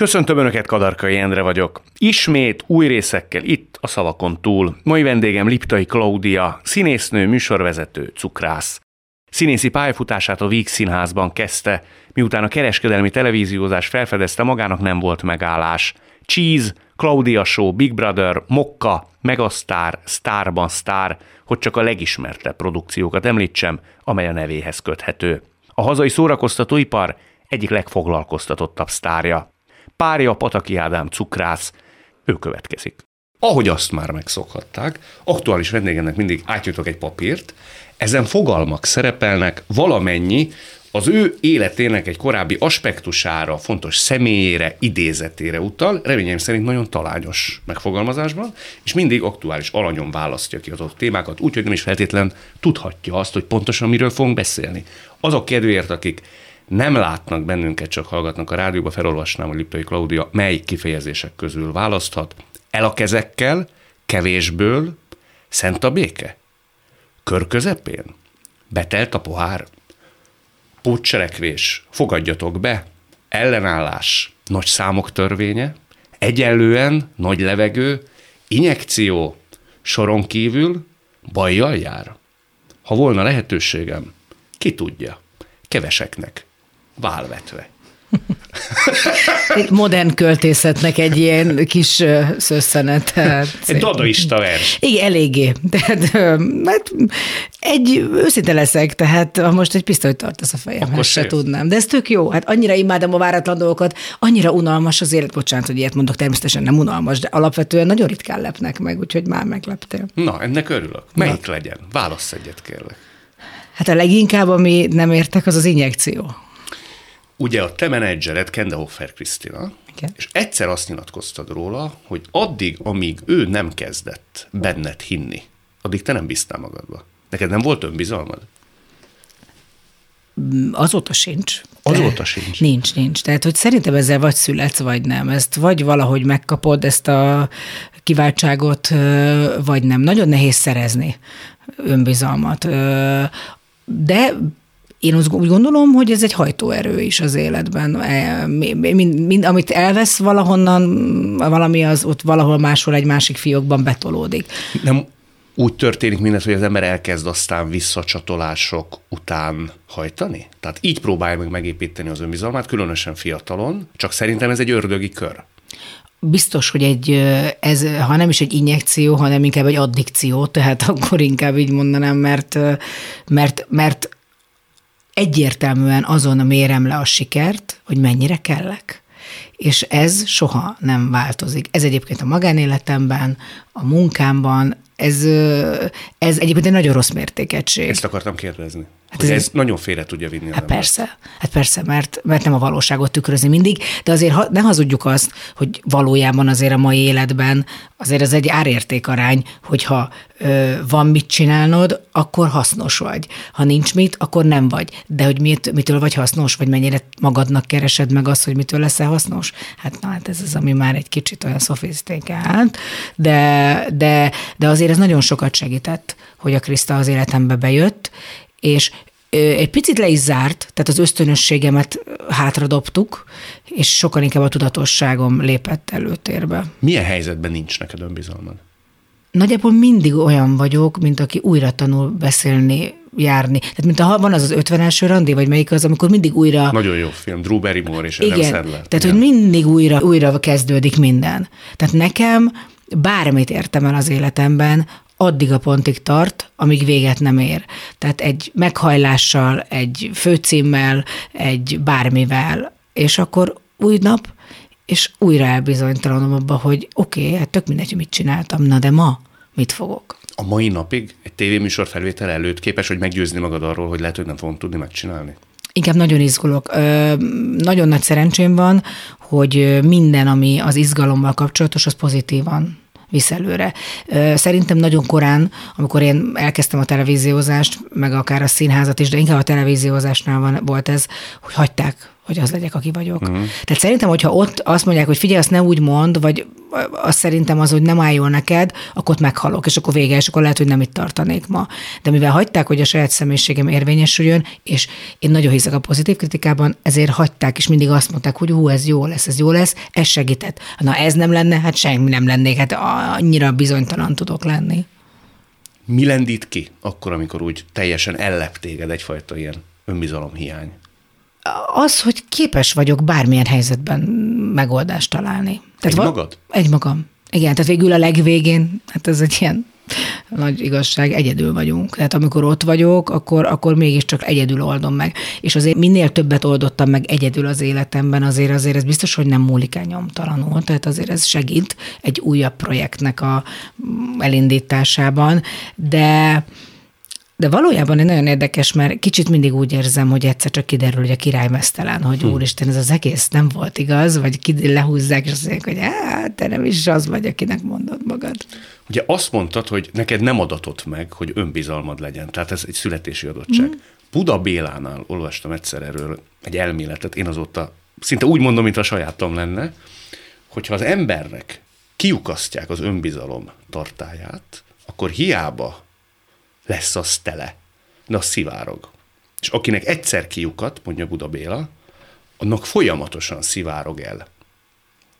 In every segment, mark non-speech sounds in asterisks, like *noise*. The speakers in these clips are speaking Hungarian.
Köszöntöm Önöket, Kadarkai Endre vagyok. Ismét új részekkel itt a szavakon túl. Mai vendégem Liptai Klaudia, színésznő, műsorvezető, cukrász. Színészi pályafutását a Víg Színházban kezdte, miután a kereskedelmi televíziózás felfedezte, magának nem volt megállás. Cheese, Claudia Show, Big Brother, Mokka, Megastar, Starban Star, hogy csak a legismertebb produkciókat említsem, amely a nevéhez köthető. A hazai szórakoztatóipar egyik legfoglalkoztatottabb sztárja. Párja Pataki Ádám cukrász, ő következik. Ahogy azt már megszokhatták, aktuális vendégemnek mindig átjutok egy papírt, ezen fogalmak szerepelnek valamennyi az ő életének egy korábbi aspektusára, fontos személyére, idézetére utal, reményeim szerint nagyon talányos megfogalmazásban, és mindig aktuális alanyon választja ki az adott témákat, úgyhogy nem is feltétlen tudhatja azt, hogy pontosan miről fogunk beszélni. Azok kedvéért, akik nem látnak bennünket, csak hallgatnak a rádióba, felolvasnám, hogy Liptai Klaudia mely kifejezések közül választhat. El a kezekkel, kevésből, szent a béke? Kör közepén? Betelt a pohár? Pótcselekvés, fogadjatok be, ellenállás, nagy számok törvénye, egyenlően nagy levegő, injekció, soron kívül, bajjal jár. Ha volna lehetőségem, ki tudja, keveseknek válvetve. Modern költészetnek egy ilyen kis szösszenet. Egy dadaista vers. Igen, eléggé. Tehát, hát egy őszinte leszek, tehát ha most egy pisztolyt tartasz a fejemhez, se tudnám. De ez tök jó. Hát annyira imádom a váratlan dolgokat, annyira unalmas az élet. Bocsánat, hogy ilyet mondok, természetesen nem unalmas, de alapvetően nagyon ritkán lepnek meg, úgyhogy már megleptél. Na, ennek örülök. Melyik Na. legyen? Válasz egyet, kérlek. Hát a leginkább, ami nem értek, az az injekció. Ugye a te menedzsered Kendehoffer Krisztina, Igen. és egyszer azt nyilatkoztad róla, hogy addig, amíg ő nem kezdett benned hinni, addig te nem bíztál magadba. Neked nem volt önbizalmad? Azóta sincs. Azóta sincs? Nincs, nincs. Tehát, hogy szerintem ezzel vagy születsz, vagy nem. Ezt vagy valahogy megkapod ezt a kiváltságot, vagy nem. Nagyon nehéz szerezni önbizalmat. De én úgy gondolom, hogy ez egy hajtóerő is az életben. E, mind, mind, amit elvesz valahonnan, valami az ott valahol máshol egy másik fiókban betolódik. Nem úgy történik mindez, hogy az ember elkezd aztán visszacsatolások után hajtani? Tehát így próbálja meg megépíteni az önbizalmát, különösen fiatalon, csak szerintem ez egy ördögi kör. Biztos, hogy egy, ez, ha nem is egy injekció, hanem inkább egy addikció, tehát *laughs* akkor inkább így mondanám, mert, mert, mert egyértelműen azon mérem le a sikert, hogy mennyire kellek. És ez soha nem változik. Ez egyébként a magánéletemben, a munkámban, ez, ez egyébként egy nagyon rossz mértékegység. Ezt akartam kérdezni. Hát ez, ez nagyon félre tudja vinni. Hát persze, hát persze, mert, mert nem a valóságot tükrözi mindig, de azért ha, ne hazudjuk azt, hogy valójában azért a mai életben azért ez egy árértékarány, hogyha ö, van mit csinálnod, akkor hasznos vagy. Ha nincs mit, akkor nem vagy. De hogy mit, mitől vagy hasznos, vagy mennyire magadnak keresed meg azt, hogy mitől leszel hasznos, hát na, hát ez az, ami már egy kicsit olyan szofisztikált, de, de, de azért ez nagyon sokat segített, hogy a Kriszta az életembe bejött, és egy picit le is zárt, tehát az ösztönösségemet hátradobtuk, és sokkal inkább a tudatosságom lépett előtérbe. Milyen helyzetben nincs neked önbizalmad? Nagyjából mindig olyan vagyok, mint aki újra tanul beszélni, járni. Tehát mint ha van az az 50 első randi, vagy melyik az, amikor mindig újra... Nagyon jó film, Drew Barrymore és Igen, Adam Sandler. tehát Igen. hogy mindig újra, újra kezdődik minden. Tehát nekem bármit értem el az életemben, addig a pontig tart, amíg véget nem ér. Tehát egy meghajlással, egy főcímmel, egy bármivel, és akkor új nap, és újra elbizonytalanom abba, hogy oké, okay, hát tök mindegy, hogy mit csináltam, na de ma mit fogok? A mai napig egy tévéműsor felvétel előtt képes, hogy meggyőzni magad arról, hogy lehet, hogy nem fogom tudni megcsinálni? Inkább nagyon izgulok. Ö, nagyon nagy szerencsém van, hogy minden, ami az izgalommal kapcsolatos, az pozitívan visz előre. Szerintem nagyon korán, amikor én elkezdtem a televíziózást, meg akár a színházat is, de inkább a televíziózásnál van, volt ez, hogy hagyták hogy az legyek, aki vagyok. Uh-huh. Tehát szerintem, hogyha ott azt mondják, hogy figyelj, azt ne úgy mond, vagy azt szerintem az, hogy nem áll jól neked, akkor meghalok, és akkor vége, és akkor lehet, hogy nem itt tartanék ma. De mivel hagyták, hogy a saját személyiségem érvényesüljön, és én nagyon hiszek a pozitív kritikában, ezért hagyták, és mindig azt mondták, hogy hú, ez jó lesz, ez jó lesz, ez segített. Na ez nem lenne, hát semmi nem lennék, hát annyira bizonytalan tudok lenni. Mi lendít ki akkor, amikor úgy teljesen ellep téged egyfajta ilyen önbizalomhiány? Az, hogy képes vagyok bármilyen helyzetben megoldást találni. Tehát egy magad? Egy magam. Igen, tehát végül a legvégén, hát ez egy ilyen nagy igazság, egyedül vagyunk. Tehát amikor ott vagyok, akkor, akkor mégiscsak egyedül oldom meg. És azért minél többet oldottam meg egyedül az életemben, azért azért ez biztos, hogy nem múlik el nyomtalanul. Tehát azért ez segít egy újabb projektnek a elindításában. De de valójában egy nagyon érdekes, mert kicsit mindig úgy érzem, hogy egyszer csak kiderül, hogy a király mesztelen, hogy hm. úristen, ez az egész nem volt igaz, vagy ki lehúzzák, és azt mondják, hogy hát, te nem is az vagy, akinek mondod magad. Ugye azt mondtad, hogy neked nem adatott meg, hogy önbizalmad legyen, tehát ez egy születési adottság. Mm. Buda Bélánál olvastam egyszer erről egy elméletet, én azóta szinte úgy mondom, mint a sajátom lenne, hogyha az embernek kiukasztják az önbizalom tartáját, akkor hiába lesz az tele, de az szivárog. És akinek egyszer kiukat, mondja Buda Béla, annak folyamatosan szivárog el.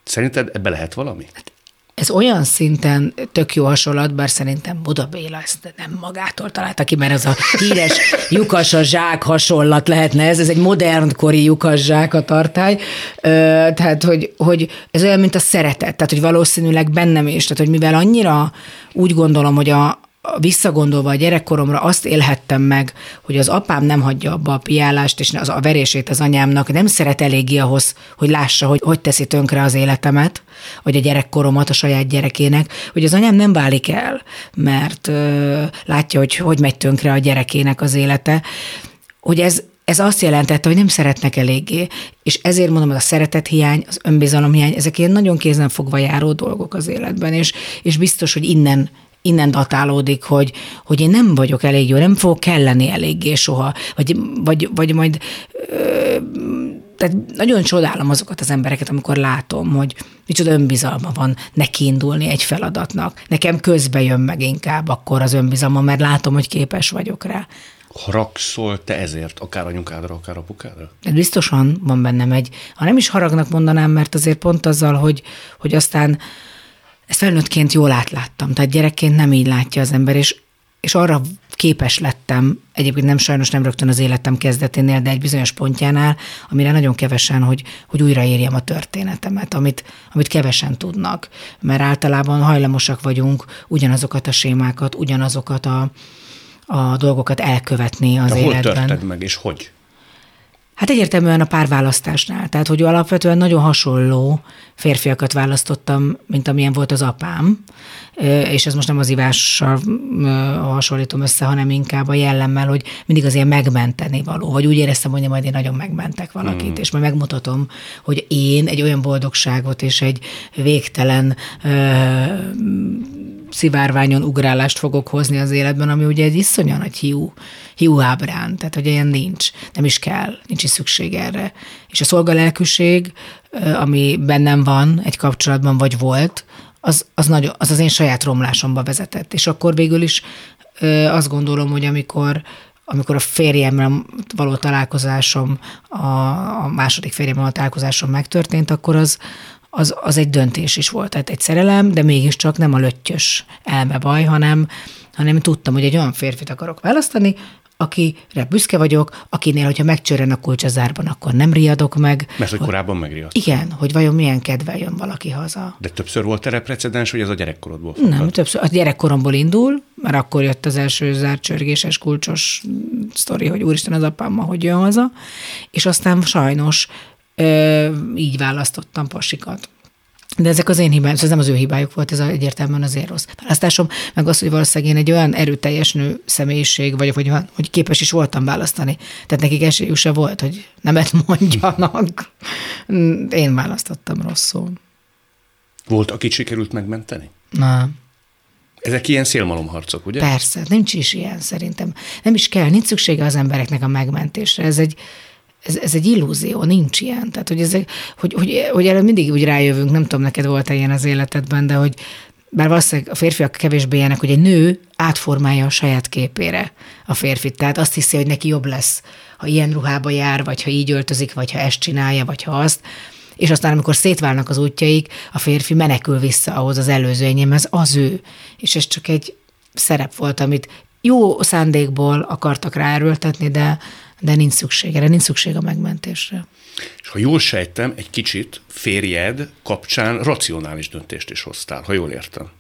Szerinted ebbe lehet valami? Hát ez olyan szinten tök jó hasonlat, bár szerintem Buda Béla ezt nem magától találta ki, mert ez a híres *laughs* lyukas a zsák hasonlat lehetne ez, ez egy modernkori lyukas zsák a tartály, tehát hogy, hogy ez olyan, mint a szeretet, tehát hogy valószínűleg bennem is, tehát hogy mivel annyira úgy gondolom, hogy a, visszagondolva a gyerekkoromra azt élhettem meg, hogy az apám nem hagyja abba a piálást, és az a verését az anyámnak nem szeret eléggé ahhoz, hogy lássa, hogy hogy teszi tönkre az életemet, vagy a gyerekkoromat a saját gyerekének, hogy az anyám nem válik el, mert ö, látja, hogy hogy megy tönkre a gyerekének az élete, hogy ez, ez azt jelentette, hogy nem szeretnek eléggé, és ezért mondom, hogy a szeretethiány, az önbizalomhiány, ezek ilyen nagyon kézenfogva járó dolgok az életben, és, és biztos, hogy innen innen datálódik, hogy, hogy én nem vagyok elég jó, nem fogok kelleni eléggé soha, vagy, vagy, vagy majd ö, tehát nagyon csodálom azokat az embereket, amikor látom, hogy micsoda önbizalma van neki indulni egy feladatnak. Nekem közbe jön meg inkább akkor az önbizalma, mert látom, hogy képes vagyok rá. Haragszol te ezért, akár anyukádra, akár apukádra? De biztosan van bennem egy, ha nem is haragnak mondanám, mert azért pont azzal, hogy, hogy aztán ezt felnőttként jól átláttam, tehát gyerekként nem így látja az ember, és, és arra képes lettem, egyébként nem sajnos nem rögtön az életem kezdeténél, de egy bizonyos pontjánál, amire nagyon kevesen, hogy, hogy újraírjam a történetemet, amit, amit kevesen tudnak, mert általában hajlamosak vagyunk ugyanazokat a sémákat, ugyanazokat a, a dolgokat elkövetni az de életben. hol törted meg, és hogy? Hát egyértelműen a párválasztásnál. Tehát, hogy alapvetően nagyon hasonló férfiakat választottam, mint amilyen volt az apám, és ez most nem az ivással hasonlítom össze, hanem inkább a jellemmel, hogy mindig az ilyen megmenteni való, vagy úgy éreztem, hogy majd én nagyon megmentek valakit, mm. és majd megmutatom, hogy én egy olyan boldogságot és egy végtelen szivárványon ugrálást fogok hozni az életben, ami ugye egy iszonyan nagy hiú, hiú ábrán, tehát hogy ilyen nincs, nem is kell, nincs is szükség erre. És a szolgalelkűség, ami bennem van egy kapcsolatban, vagy volt, az, az, nagyon, az az én saját romlásomba vezetett. És akkor végül is azt gondolom, hogy amikor amikor a férjemmel való találkozásom, a, a második férjemmel való találkozásom megtörtént, akkor az, az, az egy döntés is volt. Tehát egy szerelem, de mégiscsak nem a löttyös elmebaj, hanem, hanem tudtam, hogy egy olyan férfit akarok választani, akire büszke vagyok, akinél, hogyha megcsörren a kulcs a zárban, akkor nem riadok meg. Mert hogy korábban megriadt. Igen, hogy vajon milyen kedvel jön valaki haza. De többször volt erre precedens, hogy ez a gyerekkorodból fakad? Nem, többször. A gyerekkoromból indul, mert akkor jött az első zárcsörgéses kulcsos sztori, hogy úristen az apám ma hogy jön haza, és aztán sajnos így választottam pasikat. De ezek az én hibáim, ez nem az ő hibájuk volt, ez egyértelműen az én rossz választásom, meg az, hogy valószínűleg én egy olyan erőteljes nő személyiség vagyok, hogy, hogy képes is voltam választani. Tehát nekik esélyük se volt, hogy nemet *laughs* mondjanak. Én választottam rosszul. Volt, akit sikerült megmenteni? Nem. Ezek ilyen szélmalomharcok, ugye? Persze, nincs is ilyen szerintem. Nem is kell, nincs szüksége az embereknek a megmentésre. Ez egy, ez, ez egy illúzió, nincs ilyen. Tehát, hogy, ez, hogy, hogy, hogy erre mindig úgy rájövünk, nem tudom, neked volt-e ilyen az életedben, de hogy bár valószínűleg a férfiak kevésbé ilyenek, hogy egy nő átformálja a saját képére a férfit. Tehát azt hiszi, hogy neki jobb lesz, ha ilyen ruhába jár, vagy ha így öltözik, vagy ha ezt csinálja, vagy ha azt. És aztán, amikor szétválnak az útjaik, a férfi menekül vissza ahhoz az előző enyémhez, az ő. És ez csak egy szerep volt, amit jó szándékból akartak ráerőltetni, de, de nincs szükség erre, nincs szükség a megmentésre. És ha jól sejtem, egy kicsit férjed kapcsán racionális döntést is hoztál, ha jól értem.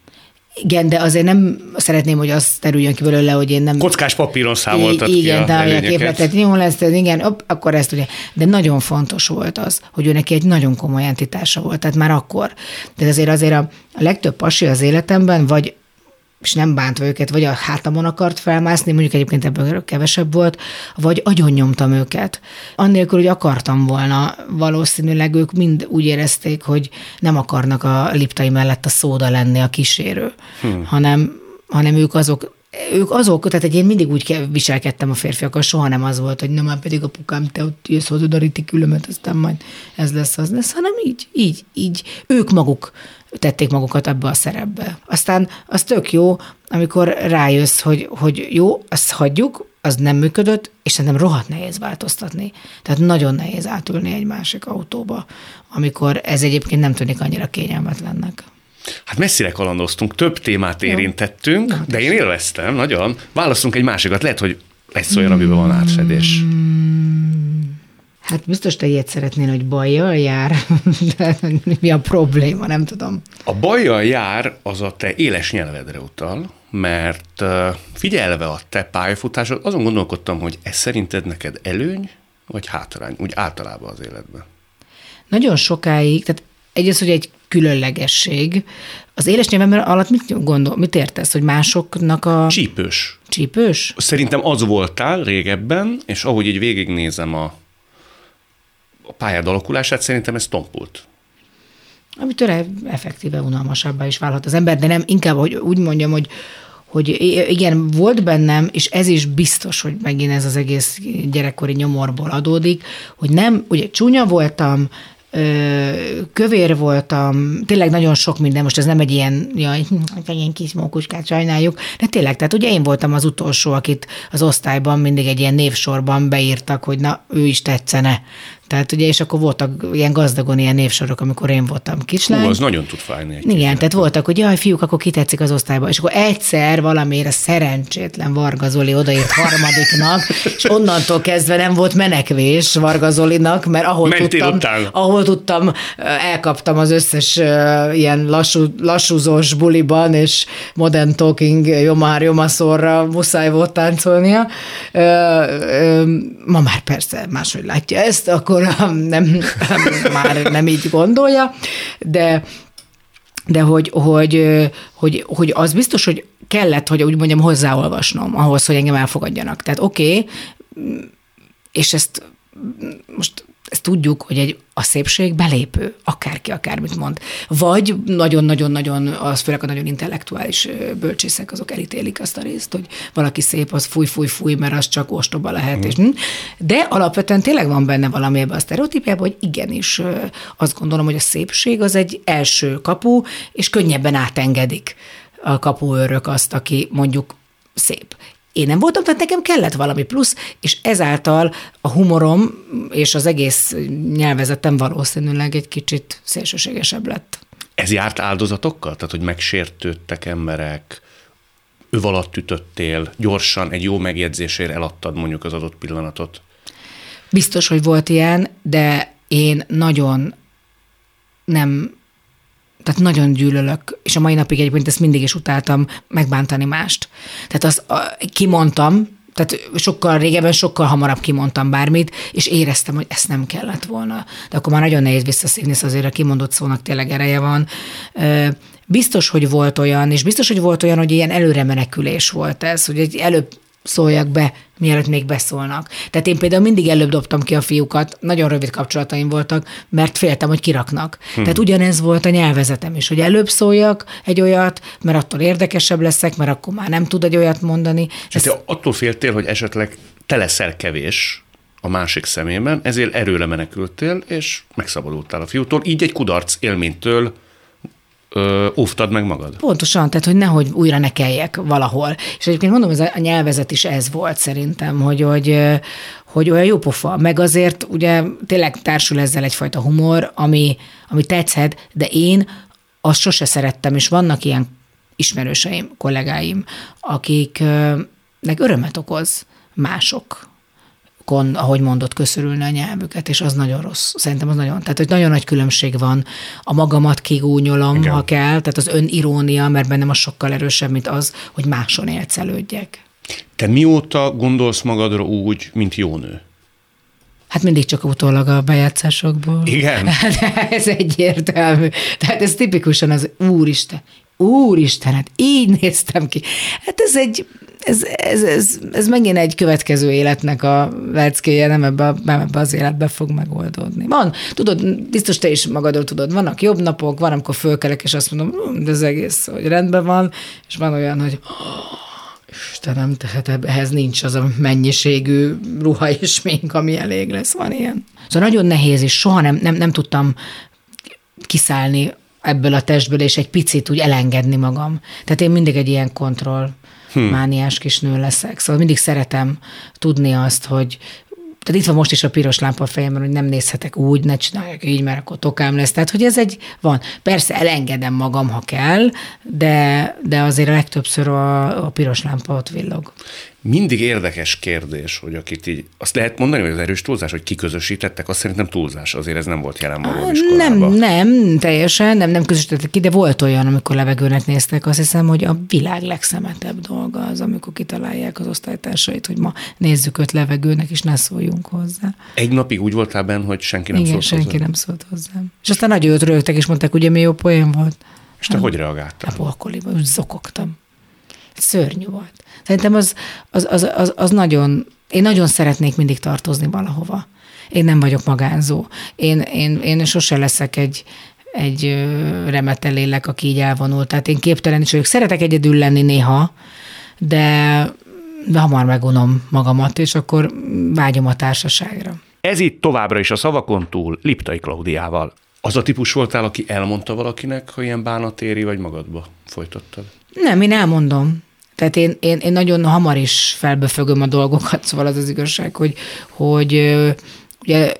Igen, de azért nem szeretném, hogy az terüljön ki belőle, hogy én nem... Kockás papíron számoltad I- igen, ki a Igen, képletet, jó lesz, igen, op, akkor ezt ugye. De nagyon fontos volt az, hogy ő neki egy nagyon komoly entitása volt, tehát már akkor. De azért azért a, a legtöbb pasi az életemben, vagy és nem bántva őket, vagy a hátamon akart felmászni, mondjuk egyébként ebből kevesebb volt, vagy agyon nyomtam őket. Annélkül, hogy akartam volna, valószínűleg ők mind úgy érezték, hogy nem akarnak a liptai mellett a szóda lenni a kísérő, hmm. hanem, hanem ők azok, ők azok, tehát én mindig úgy viselkedtem a férfiakkal, soha nem az volt, hogy nem már pedig apukám, te ott jössz hozzá a ritikülömet, aztán majd ez lesz, az lesz, hanem így, így, így. Ők maguk tették magukat ebbe a szerepbe. Aztán az tök jó, amikor rájössz, hogy, hogy jó, azt hagyjuk, az nem működött, és szerintem rohadt nehéz változtatni. Tehát nagyon nehéz átülni egy másik autóba, amikor ez egyébként nem tűnik annyira kényelmetlennek. Hát messzire kalandoztunk, több témát érintettünk, Na, de én élveztem nagyon. Választunk egy másikat, lehet, hogy lesz olyan, amiben van átfedés. Hát biztos te ilyet szeretnél, hogy bajjal jár, *laughs* de mi a probléma, nem tudom. A bajjal jár az a te éles nyelvedre utal, mert figyelve a te pályafutásod, azon gondolkodtam, hogy ez szerinted neked előny, vagy hátrány, úgy általában az életben? Nagyon sokáig, tehát egyrészt, hogy egy különlegesség. Az éles nyelvem alatt mit gondol, mit értesz, hogy másoknak a... Csípős. Csípős? Szerintem az voltál régebben, és ahogy így végignézem a, a pályád alakulását, szerintem ez tompult. Amitől effektíve unalmasabbá is válhat az ember, de nem inkább, hogy úgy mondjam, hogy hogy igen, volt bennem, és ez is biztos, hogy megint ez az egész gyerekkori nyomorból adódik, hogy nem, ugye csúnya voltam, kövér voltam, tényleg nagyon sok minden, most ez nem egy ilyen, jaj, *laughs* ilyen kis mókuskát sajnáljuk, de tényleg, tehát ugye én voltam az utolsó, akit az osztályban mindig egy ilyen névsorban beírtak, hogy na, ő is tetszene. Tehát ugye, és akkor voltak ilyen gazdagon ilyen névsorok, amikor én voltam kislány. Hú, az nagyon tud fájni. Egy Igen, tehát voltak, hogy jaj, fiúk, akkor kitetszik az osztályba. És akkor egyszer valamire szerencsétlen Varga Zoli odaírt harmadiknak, *laughs* és onnantól kezdve nem volt menekvés Varga Zolinak, mert ahol Mentél tudtam, után. ahol tudtam, elkaptam az összes ilyen lassú, lassúzós buliban, és modern talking jomár jomaszorra muszáj volt táncolnia. Ma már persze máshogy látja ezt, akkor akkor *laughs* nem, már nem így gondolja, de de hogy, hogy, hogy, hogy az biztos, hogy kellett, hogy úgy mondjam, hozzáolvasnom ahhoz, hogy engem elfogadjanak. Tehát oké, okay, és ezt most ezt tudjuk, hogy egy, a szépség belépő, akárki akármit mond. Vagy nagyon-nagyon-nagyon, az főleg a nagyon intellektuális bölcsészek, azok elítélik azt a részt, hogy valaki szép, az fúj, fúj, fúj, mert az csak ostoba lehet. Mm. És, hm. de alapvetően tényleg van benne valami ebben a sztereotípiában, hogy igenis azt gondolom, hogy a szépség az egy első kapu, és könnyebben átengedik a kapuőrök azt, aki mondjuk szép. Én nem voltam, tehát nekem kellett valami plusz, és ezáltal a humorom és az egész nyelvezetem valószínűleg egy kicsit szélsőségesebb lett. Ez járt áldozatokkal? Tehát, hogy megsértődtek emberek, ő alatt ütöttél, gyorsan egy jó megjegyzésért eladtad mondjuk az adott pillanatot? Biztos, hogy volt ilyen, de én nagyon nem tehát nagyon gyűlölök, és a mai napig egyébként ezt mindig is utáltam megbántani mást. Tehát azt kimondtam, tehát sokkal régebben, sokkal hamarabb kimondtam bármit, és éreztem, hogy ezt nem kellett volna. De akkor már nagyon nehéz visszaszívni, szóval azért a kimondott szónak tényleg ereje van. Biztos, hogy volt olyan, és biztos, hogy volt olyan, hogy ilyen előre menekülés volt ez, hogy egy előbb szóljak be, mielőtt még beszólnak. Tehát én például mindig előbb dobtam ki a fiúkat, nagyon rövid kapcsolataim voltak, mert féltem, hogy kiraknak. Hmm. Tehát ugyanez volt a nyelvezetem is, hogy előbb szóljak egy olyat, mert attól érdekesebb leszek, mert akkor már nem tud egy olyat mondani. És Ez... te attól féltél, hogy esetleg te leszel kevés, a másik szemében, ezért erőre menekültél, és megszabadultál a fiútól. Így egy kudarc élménytől ö, óvtad meg magad. Pontosan, tehát hogy nehogy újra ne kelljek valahol. És egyébként mondom, ez a nyelvezet is ez volt szerintem, hogy, hogy, hogy olyan jó pofa, meg azért ugye tényleg társul ezzel egyfajta humor, ami, ami tetszhet, de én azt sose szerettem, és vannak ilyen ismerőseim, kollégáim, akiknek örömet okoz mások kon, ahogy mondott, köszörülni a nyelvüket, és az nagyon rossz. Szerintem az nagyon, tehát hogy nagyon nagy különbség van. A magamat kigúnyolom, Igen. ha kell, tehát az önirónia, mert bennem az sokkal erősebb, mint az, hogy máson élcelődjek. Te mióta gondolsz magadra úgy, mint jó nő? Hát mindig csak utólag a bejátszásokból. Igen? *laughs* Hát ez egyértelmű. Tehát ez tipikusan az úristen. Úristen, hát így néztem ki. Hát ez egy, ez, ez, ez, ez megint egy következő életnek a leckéje, nem ebbe, nem ebbe az életbe fog megoldódni. Van, tudod, biztos te is magadról tudod, vannak jobb napok, van, amikor fölkelek, és azt mondom, hm, de ez egész, hogy rendben van, és van olyan, hogy Istenem, tehát ehhez nincs az a mennyiségű ruha és mink, ami elég lesz. Van ilyen. Szóval nagyon nehéz, és soha nem, nem, nem tudtam kiszállni ebből a testből, és egy picit úgy elengedni magam. Tehát én mindig egy ilyen kontroll hmm. mániás kis nő leszek. Szóval mindig szeretem tudni azt, hogy tehát itt van most is a piros lámpa a fejemben, hogy nem nézhetek úgy, ne csináljak így, mert akkor tokám lesz. Tehát, hogy ez egy, van. Persze elengedem magam, ha kell, de, de azért a legtöbbször a, a piros lámpa ott villog mindig érdekes kérdés, hogy akit így, azt lehet mondani, hogy az erős túlzás, hogy kiközösítettek, azt szerintem túlzás, azért ez nem volt jelen való Nem, nem, teljesen, nem, nem közösítettek ki, de volt olyan, amikor levegőnek néztek, azt hiszem, hogy a világ legszemetebb dolga az, amikor kitalálják az osztálytársait, hogy ma nézzük öt levegőnek, és ne szóljunk hozzá. Egy napig úgy voltál benne, hogy senki nem Igen, szólt senki hozzá. nem szólt hozzám. És aztán nagyon őt rögtek, és mondták, ugye mi jó poén volt. És te hát, hogy reagáltál? Hát pokoliba, úgy zokogtam. Szörnyű volt. Szerintem az, az, az, az, az nagyon, én nagyon szeretnék mindig tartozni valahova. Én nem vagyok magánzó. Én, én, én sose leszek egy, egy remetelélek, aki így elvonul. Tehát én képtelen is vagyok. Szeretek egyedül lenni néha, de, de hamar megunom magamat, és akkor vágyom a társaságra. Ez itt továbbra is a szavakon túl Liptai Klaudiával. Az a típus voltál, aki elmondta valakinek, ha ilyen bánatéri, vagy magadba folytattad? Nem, én elmondom. Tehát én, én, én nagyon hamar is felbefögöm a dolgokat, szóval az az igazság, hogy, hogy ugye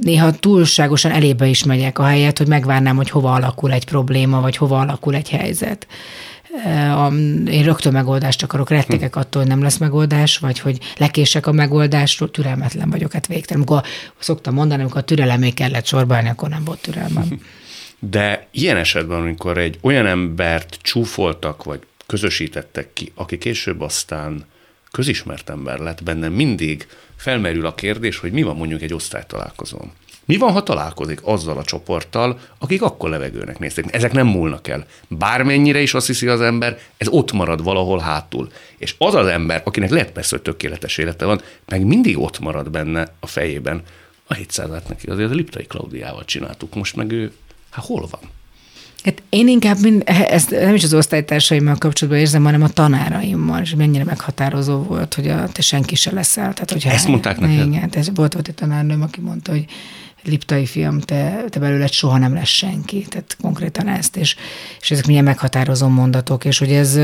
néha túlságosan elébe is megyek a helyet, hogy megvárnám, hogy hova alakul egy probléma, vagy hova alakul egy helyzet. Én rögtön megoldást akarok, rettegek attól, hogy nem lesz megoldás, vagy hogy lekések a megoldásról, türelmetlen vagyok, hát végtelen. Amikor szoktam mondani, amikor a türelemé kellett sorba akkor nem volt türelmem. *laughs* De ilyen esetben, amikor egy olyan embert csúfoltak, vagy közösítettek ki, aki később aztán közismert ember lett, benne mindig felmerül a kérdés, hogy mi van mondjuk egy osztálytalálkozón. Mi van, ha találkozik azzal a csoporttal, akik akkor levegőnek nézték? Ezek nem múlnak el. Bármennyire is azt hiszi az ember, ez ott marad valahol hátul. És az az ember, akinek lehet persze, hogy tökéletes élete van, meg mindig ott marad benne a fejében. A 700 neki azért a Liptai Klaudiával csináltuk, most meg ő, hát hol van? Hát én inkább mind, ezt nem is az osztálytársaimmal kapcsolatban érzem, hanem a tanáraimmal, és mennyire meghatározó volt, hogy a, te senki se leszel. Tehát, hogyha ezt mondták neked? Igen, ez volt, volt egy tanárnőm, aki mondta, hogy liptai fiam, te, te belőled soha nem lesz senki. Tehát konkrétan ezt, és, és ezek milyen meghatározó mondatok, és hogy ez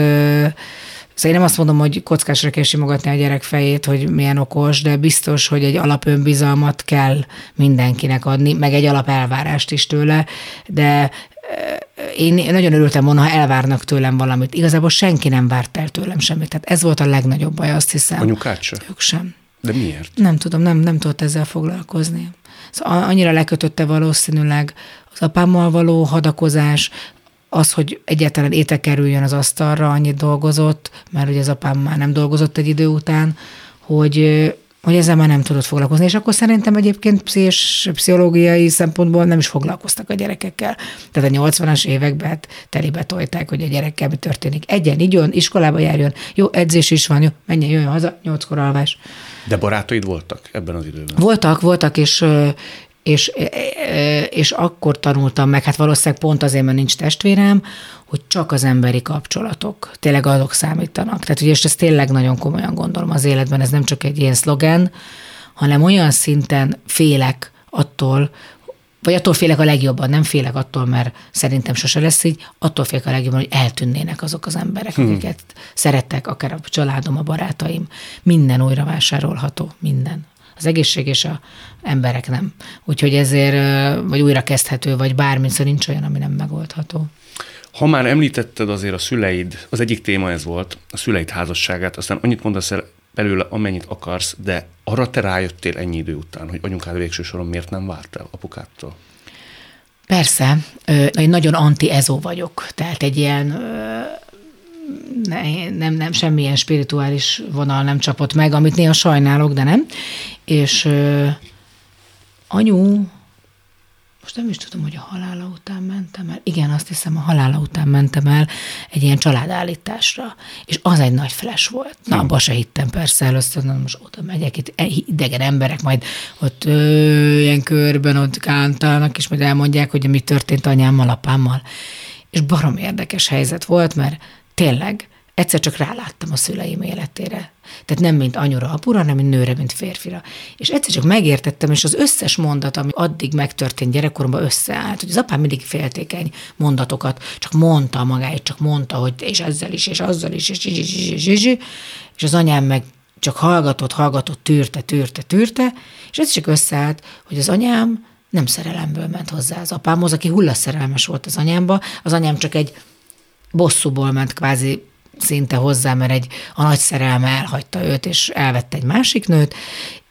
Szóval én nem azt mondom, hogy kockásra kell simogatni a gyerek fejét, hogy milyen okos, de biztos, hogy egy alapönbizalmat kell mindenkinek adni, meg egy alapelvárást is tőle, de én nagyon örültem volna, ha elvárnak tőlem valamit. Igazából senki nem várt el tőlem semmit. Tehát ez volt a legnagyobb baj, azt hiszem. Anyukád sem? Ők sem. De miért? Nem tudom, nem, nem tudott ezzel foglalkozni. Szóval annyira lekötötte valószínűleg az apámmal való hadakozás, az, hogy egyáltalán étel kerüljön az asztalra, annyit dolgozott, mert ugye az apám már nem dolgozott egy idő után, hogy hogy ezzel már nem tudott foglalkozni, és akkor szerintem egyébként pszichés, pszichológiai szempontból nem is foglalkoztak a gyerekekkel. Tehát a 80-as években hát telibe tolták, hogy a gyerekkel mi történik. Egyen, igyon, iskolába járjon, jó edzés is van, jó, menjen, jöjjön haza, nyolckor alvás. De barátaid voltak ebben az időben? Voltak, voltak, és, és, és akkor tanultam meg, hát valószínűleg pont azért, mert nincs testvérem, hogy csak az emberi kapcsolatok, tényleg azok számítanak. Tehát ugye, és ezt tényleg nagyon komolyan gondolom az életben, ez nem csak egy ilyen szlogen, hanem olyan szinten félek attól, vagy attól félek a legjobban, nem félek attól, mert szerintem sose lesz így, attól félek a legjobban, hogy eltűnnének azok az emberek, hmm. akiket szerettek, akár a családom, a barátaim. Minden újra vásárolható, minden. Az egészség és a emberek nem. Úgyhogy ezért, vagy újra kezdhető, vagy bármi, szóval nincs olyan, ami nem megoldható. Ha már említetted azért a szüleid, az egyik téma ez volt, a szüleid házasságát, aztán annyit mondasz el belőle, amennyit akarsz, de arra te rájöttél ennyi idő után, hogy anyukád végső soron miért nem vált el apukától? Persze, én nagyon anti-ezó vagyok, tehát egy ilyen nem, nem, semmilyen spirituális vonal nem csapott meg, amit néha sajnálok, de nem. És anyu most nem is tudom, hogy a halála után mentem el. Igen, azt hiszem, a halála után mentem el egy ilyen családállításra. És az egy nagy flash volt. Na, abba se hittem persze először, na most oda megyek, itt e- idegen emberek majd ott ö, ilyen körben ott kántálnak, és majd elmondják, hogy mi történt anyámmal, apámmal. És barom érdekes helyzet volt, mert tényleg Egyszer csak ráláttam a szüleim életére. Tehát nem mint anyura, apura, hanem mint nőre, mint férfira. És egyszer csak megértettem, és az összes mondat, ami addig megtörtént gyerekkoromban összeállt, hogy az apám mindig féltékeny mondatokat, csak mondta magáit, csak mondta, hogy és ezzel is, és azzal is, és, és, és, és, és, és az anyám meg csak hallgatott, hallgatott, tűrte, tűrte, tűrte, és ez csak összeállt, hogy az anyám nem szerelemből ment hozzá az apámhoz, aki hullaszerelmes volt az anyámba, az anyám csak egy bosszúból ment kvázi szinte hozzá, mert egy, a nagy szerelme elhagyta őt, és elvette egy másik nőt,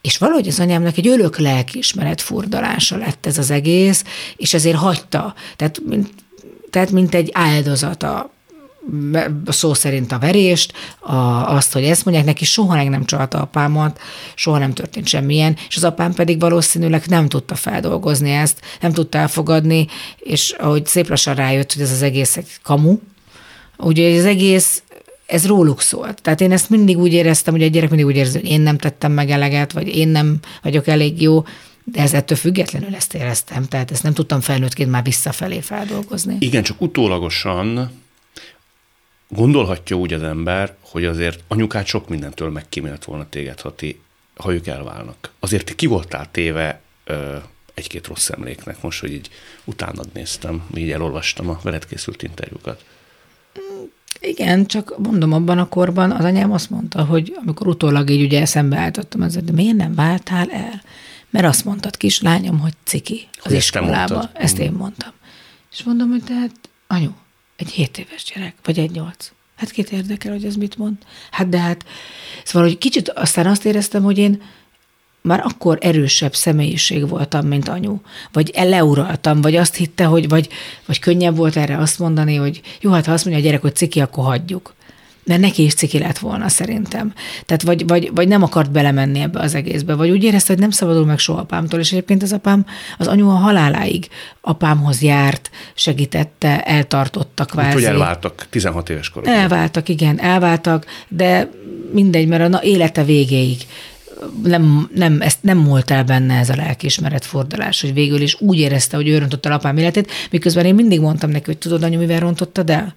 és valahogy az anyámnak egy ölök lelkiismeret furdalása lett ez az egész, és ezért hagyta. Tehát, mint, tehát mint egy áldozata szó szerint a verést, a, azt, hogy ezt mondják, neki soha meg nem csalta apámat, soha nem történt semmilyen, és az apám pedig valószínűleg nem tudta feldolgozni ezt, nem tudta elfogadni, és ahogy szép lassan rájött, hogy ez az egész egy kamu, ugye az egész ez róluk szólt. Tehát én ezt mindig úgy éreztem, hogy a gyerek mindig úgy érzi, hogy én nem tettem meg eleget, vagy én nem vagyok elég jó, de ez ettől függetlenül ezt éreztem, tehát ezt nem tudtam felnőttként már visszafelé feldolgozni. Igen, csak utólagosan gondolhatja úgy az ember, hogy azért anyukát sok mindentől megkímélt volna téged, ha, ti, ha ők elválnak. Azért ti ki voltál téve ö, egy-két rossz emléknek, most, hogy így utánad néztem, így elolvastam a veled készült interjúkat. Igen, csak mondom, abban a korban az anyám azt mondta, hogy amikor utólag így ugye eszembe álltottam ezzel, de miért nem váltál el? Mert azt mondtad, kislányom, hogy ciki az hogy iskolába. Ezt én mondtam. És mondom, hogy tehát anyu, egy 7 éves gyerek, vagy egy 8. Hát kit érdekel, hogy ez mit mond? Hát de hát, szóval, hogy kicsit aztán azt éreztem, hogy én már akkor erősebb személyiség voltam, mint anyu. Vagy leuraltam, vagy azt hitte, hogy, vagy, vagy könnyebb volt erre azt mondani, hogy jó, hát ha azt mondja a gyerek, hogy ciki, akkor hagyjuk. Mert neki is ciki lett volna szerintem. Tehát vagy, vagy, vagy nem akart belemenni ebbe az egészbe, vagy úgy érezte, hogy nem szabadul meg soha apámtól, és egyébként az apám, az anyu a haláláig apámhoz járt, segítette, eltartotta kvázi. Úgy, hogy elváltak 16 éves korban. Elváltak, igen, elváltak, de mindegy, mert a na, élete végéig nem, nem, ezt nem múlt el benne ez a lelkiismeret fordulás, hogy végül is úgy érezte, hogy ő rontotta a apám életét, miközben én mindig mondtam neki, hogy tudod, anyu, mivel rontottad el?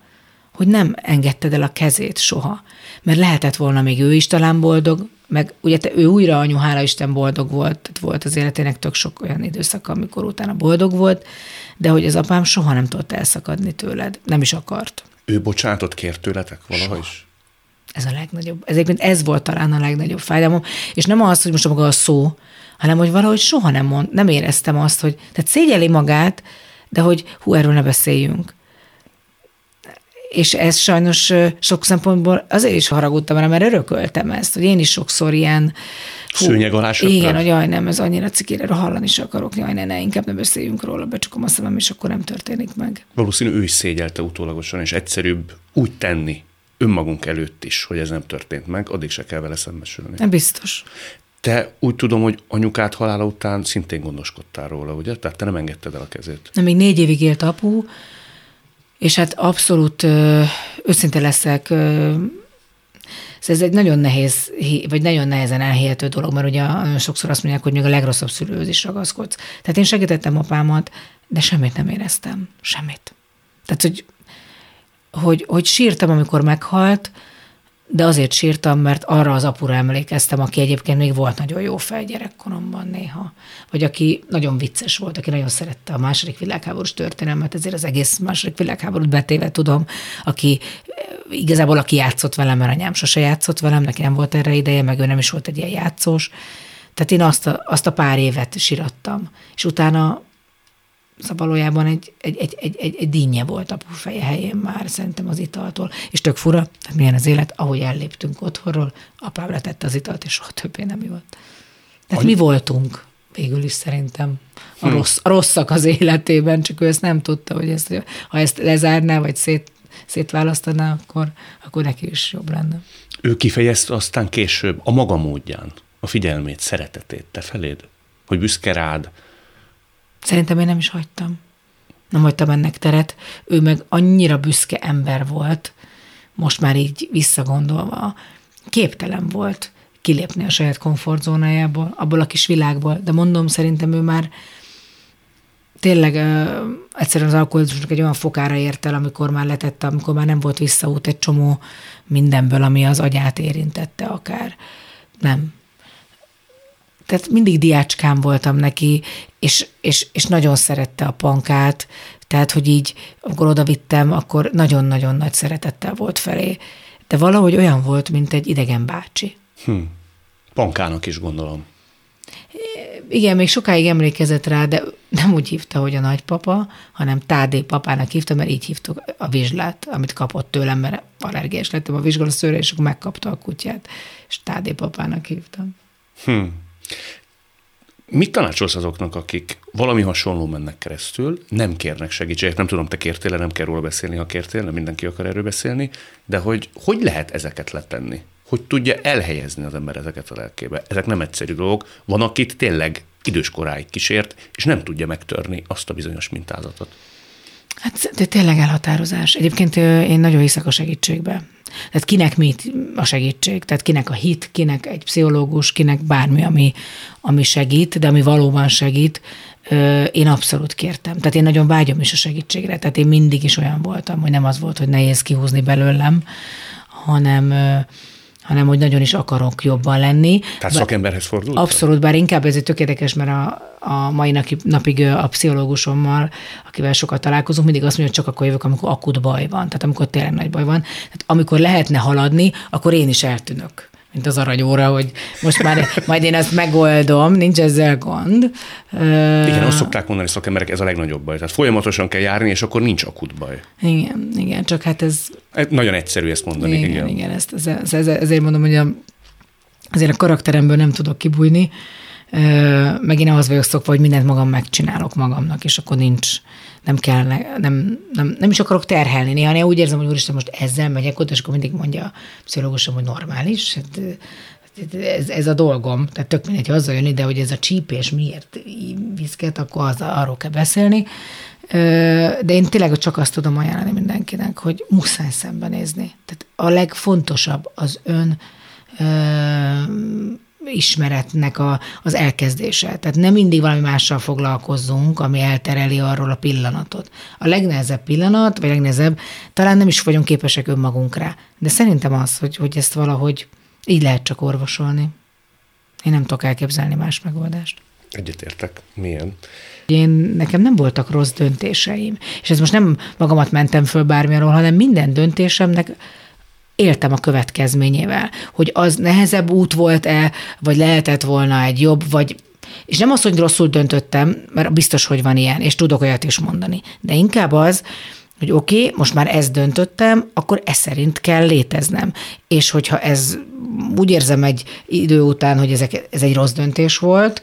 Hogy nem engedted el a kezét soha. Mert lehetett volna még ő is talán boldog, meg ugye te, ő újra anyu, hála Isten boldog volt, tehát volt az életének tök sok olyan időszak, amikor utána boldog volt, de hogy az apám soha nem tudott elszakadni tőled, nem is akart. Ő bocsánatot kért tőletek valaha is? Ez a legnagyobb, ez, ez volt talán a legnagyobb fájdalom, és nem az, hogy most maga a szó, hanem hogy valahogy soha nem mond, nem éreztem azt, hogy, tehát szégyeli magát, de hogy hú, erről ne beszéljünk. És ez sajnos sok szempontból azért is haragudtam rá, mert örököltem ezt, hogy én is sokszor ilyen... Hú, Szőnyeg alá Igen, hogy jaj, nem, ez annyira cikére, hallani is akarok, jaj, ne, ne, inkább ne beszéljünk róla, becsukom a szemem, és akkor nem történik meg. Valószínű ő is szégyelte utólagosan, és egyszerűbb úgy tenni, önmagunk előtt is, hogy ez nem történt meg, addig se kell vele szembesülni. Nem biztos. Te úgy tudom, hogy anyukát halála után szintén gondoskodtál róla, ugye? Tehát te nem engedted el a kezét. Nem, még négy évig élt apu, és hát abszolút őszinte leszek, ez egy nagyon nehéz, vagy nagyon nehezen elhihető dolog, mert ugye nagyon sokszor azt mondják, hogy még a legrosszabb szülőhöz is ragaszkodsz. Tehát én segítettem apámat, de semmit nem éreztem. Semmit. Tehát, hogy hogy, hogy sírtam, amikor meghalt, de azért sírtam, mert arra az apura emlékeztem, aki egyébként még volt nagyon jó fej gyerekkoromban néha. Vagy aki nagyon vicces volt, aki nagyon szerette a második világháborús történelmet, ezért az egész második világháborút betéve tudom, aki igazából aki játszott velem, mert anyám sose játszott velem, neki nem volt erre ideje, meg ő nem is volt egy ilyen játszós. Tehát én azt a, azt a pár évet sirattam. És utána Szóval valójában egy, egy, egy, egy, egy, egy dinnye volt a feje helyén már szerintem az italtól. És tök fura, tehát milyen az élet, ahogy elléptünk otthonról, apám letette az italt, és soha többé nem jött. Tehát Annyi... mi voltunk végül is szerintem a, hmm. rossz, a rosszak az életében, csak ő ezt nem tudta, hogy ezt, ha ezt lezárná, vagy szét, szétválasztaná, akkor, akkor neki is jobb lenne. Ő kifejezte aztán később a maga módján a figyelmét, szeretetét te feléd, hogy büszke rád, Szerintem én nem is hagytam. Nem hagytam ennek teret. Ő meg annyira büszke ember volt, most már így visszagondolva, képtelen volt kilépni a saját komfortzónájából, abból a kis világból. De mondom, szerintem ő már tényleg uh, egyszerűen az alkoholizmusnak egy olyan fokára ért el, amikor már letette, amikor már nem volt visszaút egy csomó mindenből, ami az agyát érintette akár. Nem tehát mindig diácskám voltam neki, és, és, és nagyon szerette a pankát, tehát, hogy így, amikor oda vittem, akkor nagyon-nagyon nagy szeretettel volt felé. De valahogy olyan volt, mint egy idegen bácsi. Hm. Pankának is gondolom. Igen, még sokáig emlékezett rá, de nem úgy hívta, hogy a nagypapa, hanem Tádé papának hívta, mert így hívtuk a vizslát, amit kapott tőlem, mert allergiás lettem a vizsgalaszőre, és akkor megkapta a kutyát, és Tádé papának hívtam. Hm. Mit tanácsolsz azoknak, akik valami hasonló mennek keresztül, nem kérnek segítséget? Nem tudom, te kértél nem kell róla beszélni, ha kértél, nem mindenki akar erről beszélni, de hogy hogy lehet ezeket letenni? Hogy tudja elhelyezni az ember ezeket a lelkébe? Ezek nem egyszerű dolgok. Van, akit tényleg időskoráig kísért, és nem tudja megtörni azt a bizonyos mintázatot. Hát de tényleg elhatározás. Egyébként én nagyon hiszek a segítségbe. Tehát kinek mit a segítség? Tehát kinek a hit, kinek egy pszichológus, kinek bármi, ami, ami segít, de ami valóban segít, én abszolút kértem. Tehát én nagyon vágyom is a segítségre. Tehát én mindig is olyan voltam, hogy nem az volt, hogy nehéz kihúzni belőlem, hanem hanem hogy nagyon is akarok jobban lenni. Tehát szakemberhez fordult? Abszolút, bár inkább ez egy tök érdekes, mert a, a mai napig a pszichológusommal, akivel sokat találkozunk, mindig azt mondja, hogy csak akkor jövök, amikor akut baj van, tehát amikor tényleg nagy baj van. Tehát amikor lehetne haladni, akkor én is eltűnök mint az aranyóra, hogy most már *laughs* majd én ezt megoldom, nincs ezzel gond. Igen, azt szokták mondani szakemberek, ez a legnagyobb baj. Tehát folyamatosan kell járni, és akkor nincs akut baj. Igen, igen, csak hát ez... Nagyon egyszerű ezt mondani. Igen, igen, igen ezt, ez, ez, ez, ezért mondom, hogy a, azért a karakteremből nem tudok kibújni, meg én ahhoz vagyok szokva, hogy mindent magam megcsinálok magamnak, és akkor nincs, nem kell, nem, nem, nem is akarok terhelni. Néha úgy érzem, hogy úristen, most ezzel megyek ott, és akkor mindig mondja a pszichológusom, hogy normális. Hát, ez, ez a dolgom, tehát tök mindegy, hogy azzal jön de hogy ez a csípés miért viszket, akkor az, arról kell beszélni. De én tényleg csak azt tudom ajánlani mindenkinek, hogy muszáj szembenézni. Tehát a legfontosabb az ön ismeretnek a, az elkezdése. Tehát nem mindig valami mással foglalkozzunk, ami eltereli arról a pillanatot. A legnehezebb pillanat, vagy legnehezebb, talán nem is vagyunk képesek önmagunkra. De szerintem az, hogy, hogy ezt valahogy így lehet csak orvosolni. Én nem tudok elképzelni más megoldást. Egyetértek. Milyen? Én, nekem nem voltak rossz döntéseim. És ez most nem magamat mentem föl bármilyenről, hanem minden döntésemnek éltem a következményével, hogy az nehezebb út volt-e, vagy lehetett volna egy jobb, vagy és nem az, hogy rosszul döntöttem, mert biztos, hogy van ilyen, és tudok olyat is mondani, de inkább az, hogy oké, okay, most már ezt döntöttem, akkor ez szerint kell léteznem. És hogyha ez úgy érzem egy idő után, hogy ezek, ez egy rossz döntés volt,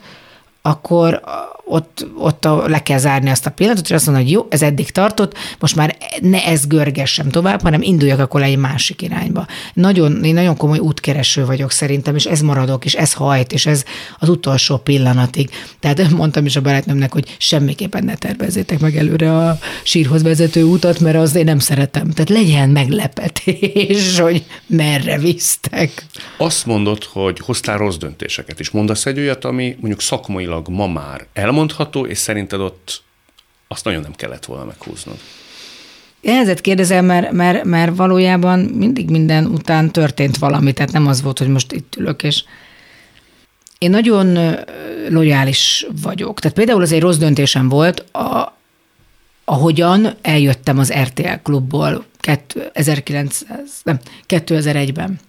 akkor ott, ott le kell zárni azt a pillanatot, és azt mondani, hogy jó, ez eddig tartott, most már ne ez görgessem tovább, hanem induljak akkor egy másik irányba. Nagyon, én nagyon komoly útkereső vagyok szerintem, és ez maradok, és ez hajt, és ez az utolsó pillanatig. Tehát *laughs* mondtam is a barátnőmnek, hogy semmiképpen ne tervezzétek meg előre a sírhoz vezető utat, mert az én nem szeretem. Tehát legyen meglepetés, *laughs* hogy merre visztek. Azt mondod, hogy hoztál rossz döntéseket is. Mondasz egy olyat, ami mondjuk szakmailag ma már elmondható, és szerinted ott azt nagyon nem kellett volna meghúznod. Ehhez kérdezem, mert, mert, mert valójában mindig minden után történt valami, tehát nem az volt, hogy most itt ülök, és én nagyon lojális vagyok. Tehát például az egy rossz döntésem volt, a, ahogyan eljöttem az RTL klubból 1900, nem, 2001-ben.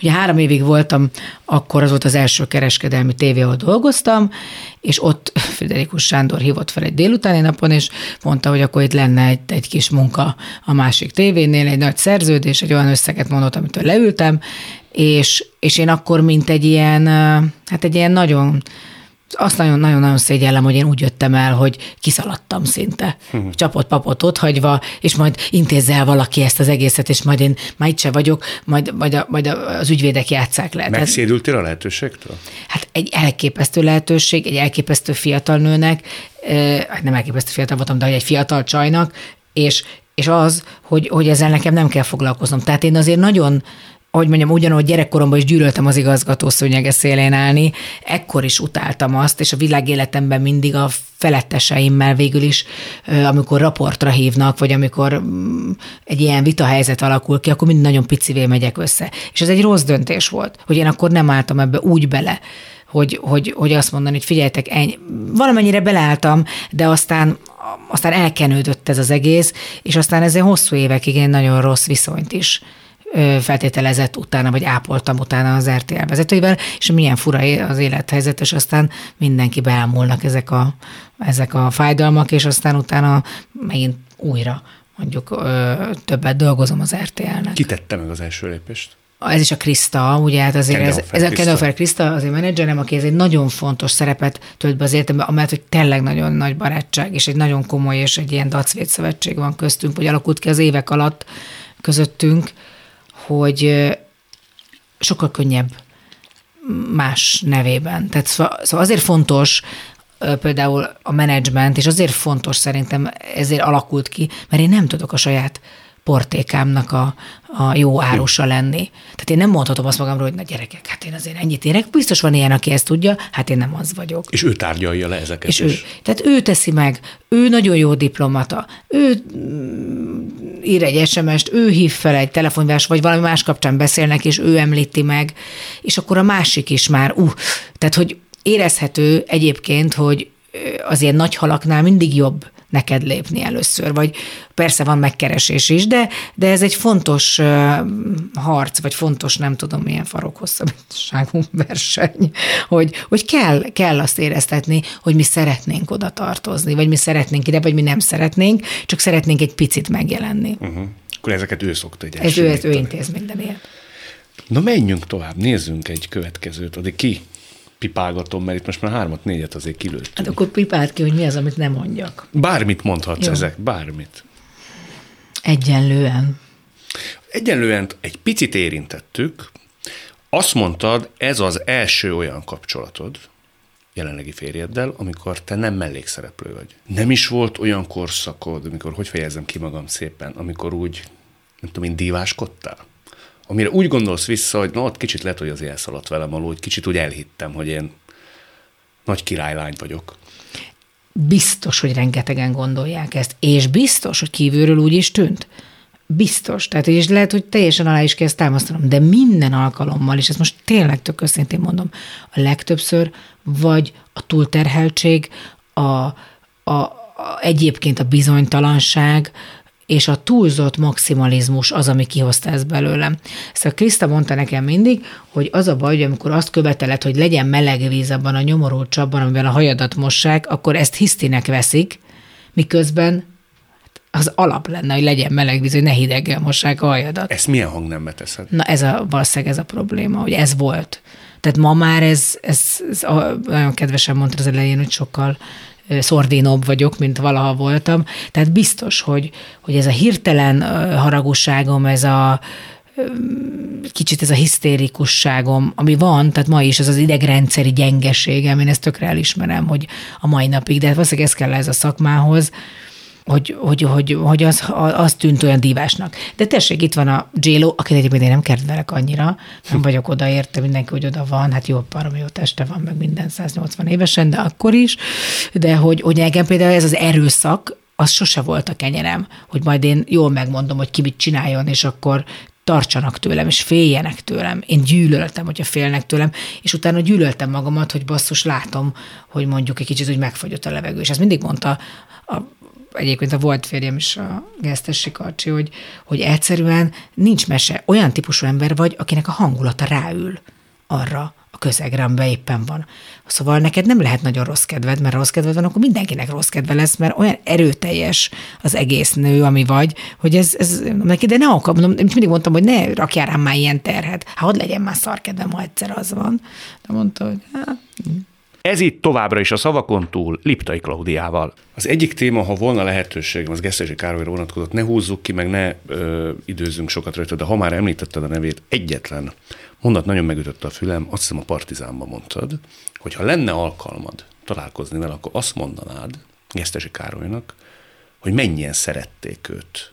Ugye három évig voltam, akkor az volt az első kereskedelmi tévé, ahol dolgoztam, és ott Friderikus Sándor hívott fel egy délutáni napon, és mondta, hogy akkor itt lenne egy, egy kis munka a másik tévénél, egy nagy szerződés, egy olyan összeget mondott, amitől leültem, és, és én akkor, mint egy ilyen, hát egy ilyen nagyon azt nagyon-nagyon-nagyon szégyellem, hogy én úgy jöttem el, hogy kiszaladtam szinte. Uh-huh. Csapott papot ott hagyva, és majd intézze el valaki ezt az egészet, és majd én már itt se vagyok, majd, majd, a, majd az ügyvédek játszák le. Megszédültél a lehetőségtől? Hát egy elképesztő lehetőség, egy elképesztő fiatal nőnek, hát nem elképesztő fiatal voltam, de egy fiatal csajnak, és, és az, hogy, hogy ezzel nekem nem kell foglalkoznom. Tehát én azért nagyon ahogy mondjam, ugyanúgy gyerekkoromban is gyűlöltem az igazgató szőnyege szélén állni, ekkor is utáltam azt, és a világéletemben mindig a feletteseimmel végül is, amikor raportra hívnak, vagy amikor mm, egy ilyen vita helyzet alakul ki, akkor mind nagyon picivé megyek össze. És ez egy rossz döntés volt, hogy én akkor nem álltam ebbe úgy bele, hogy, hogy, hogy azt mondani, hogy figyeljetek, ennyi. valamennyire beleálltam, de aztán aztán elkenődött ez az egész, és aztán ezzel hosszú évekig én nagyon rossz viszonyt is feltételezett utána, vagy ápoltam utána az RTL vezetőivel, és milyen fura az élethelyzet, és aztán mindenki beámulnak ezek a, ezek a fájdalmak, és aztán utána megint újra mondjuk többet dolgozom az RTL-nek. Ki tette meg az első lépést? Ez is a Krista, ugye, hát azért ez, ez a Kendall Krista, az én menedzserem, aki ez egy nagyon fontos szerepet tölt be az életemben, amellett, hogy tényleg nagyon nagy barátság, és egy nagyon komoly, és egy ilyen dacvét szövetség van köztünk, hogy alakult ki az évek alatt közöttünk, hogy sokkal könnyebb más nevében. Tehát szóval, azért fontos például a menedzsment, és azért fontos szerintem, ezért alakult ki, mert én nem tudok a saját portékámnak a, a jó árusa lenni. Tehát én nem mondhatom azt magamról, hogy na gyerekek, hát én azért ennyit érek. Biztos van ilyen, aki ezt tudja, hát én nem az vagyok. És ő tárgyalja le ezeket és is. Ő, tehát ő teszi meg, ő nagyon jó diplomata, ő mm, ír egy SMS-t, ő hív fel egy telefonvás, vagy valami más kapcsán beszélnek, és ő említi meg, és akkor a másik is már, uh, tehát hogy érezhető egyébként, hogy az ilyen nagy halaknál mindig jobb neked lépni először, vagy persze van megkeresés is, de, de ez egy fontos uh, harc, vagy fontos, nem tudom, milyen farokhosszabbságú verseny, hogy, hogy kell, kell azt éreztetni, hogy mi szeretnénk oda tartozni, vagy mi szeretnénk ide, vagy mi nem szeretnénk, csak szeretnénk egy picit megjelenni. Uh-huh. Akkor ezeket ő szokta egy Ez ő, ez ő intéz minden ilyet. Na menjünk tovább, nézzünk egy következőt, addig ki pipálgatom, mert itt most már hármat, négyet azért kilőttünk. Hát akkor pipált ki, hogy mi az, amit nem mondjak. Bármit mondhatsz Jó. ezek, bármit. Egyenlően. Egyenlően egy picit érintettük. Azt mondtad, ez az első olyan kapcsolatod, jelenlegi férjeddel, amikor te nem mellékszereplő vagy. Nem is volt olyan korszakod, amikor, hogy fejezem ki magam szépen, amikor úgy, nem tudom én, díváskodtál? Amire úgy gondolsz vissza, hogy na, ott kicsit lehet, hogy az elszaladt velem alul, hogy kicsit úgy elhittem, hogy én nagy királylány vagyok. Biztos, hogy rengetegen gondolják ezt, és biztos, hogy kívülről úgy is tűnt. Biztos. Tehát és lehet, hogy teljesen alá is kezd támasztanom, de minden alkalommal, és ezt most tényleg tök őszintén mondom, a legtöbbször vagy a túlterheltség, a, a, a egyébként a bizonytalanság, és a túlzott maximalizmus az, ami kihozta ezt belőlem. Szóval Kriszta mondta nekem mindig, hogy az a baj, hogy amikor azt követeled, hogy legyen meleg víz abban a nyomorult csapban, amivel a hajadat mossák, akkor ezt hisztinek veszik, miközben az alap lenne, hogy legyen meleg víz, hogy ne hideggel mossák a hajadat. Ezt milyen hangnembe teszed? Na ez a, valószínűleg ez a probléma, hogy ez volt. Tehát ma már ez, ez, ez nagyon kedvesen mondta az elején, hogy sokkal szordinobb vagyok, mint valaha voltam. Tehát biztos, hogy, hogy ez a hirtelen haragosságom, ez a kicsit ez a hisztérikusságom, ami van, tehát ma is ez az idegrendszeri gyengeségem, én ezt tökre elismerem, hogy a mai napig, de valószínűleg ez kell ez a szakmához, hogy, hogy, hogy, hogy az, az tűnt olyan divásnak. De tessék, itt van a J-Lo, akit egyébként én nem kedvelek annyira, nem vagyok oda érte, mindenki, hogy oda van, hát jó, parom, jó teste van, meg minden 180 évesen, de akkor is, de hogy, hogy nekem például ez az erőszak, az sose volt a kenyerem, hogy majd én jól megmondom, hogy ki mit csináljon, és akkor tartsanak tőlem, és féljenek tőlem. Én gyűlöltem, hogyha félnek tőlem, és utána gyűlöltem magamat, hogy basszus, látom, hogy mondjuk egy kicsit úgy megfagyott a levegő. És ezt mindig mondta a, egyébként a volt férjem is a Gesztesi Karcsi, hogy, hogy egyszerűen nincs mese. Olyan típusú ember vagy, akinek a hangulata ráül arra, a közegre, amiben éppen van. Szóval neked nem lehet nagyon rossz kedved, mert rossz kedved van, akkor mindenkinek rossz kedve lesz, mert olyan erőteljes az egész nő, ami vagy, hogy ez, ez neki, de ne akar, mondom, mindig mondtam, hogy ne rakjál rám már ilyen terhet. Hát hogy legyen már szarkedvem, ha egyszer az van. De mondta, hogy hát, ez itt továbbra is a szavakon túl Liptai Klaudiával. Az egyik téma, ha volna lehetőségem, az Gesztesi Károlyra vonatkozott, ne húzzuk ki, meg ne ö, időzünk sokat rajta, de ha már említetted a nevét, egyetlen mondat nagyon megütötte a fülem, azt hiszem a Partizánban mondtad, hogy ha lenne alkalmad találkozni vele, akkor azt mondanád Gesztesi Károlynak, hogy mennyien szerették őt.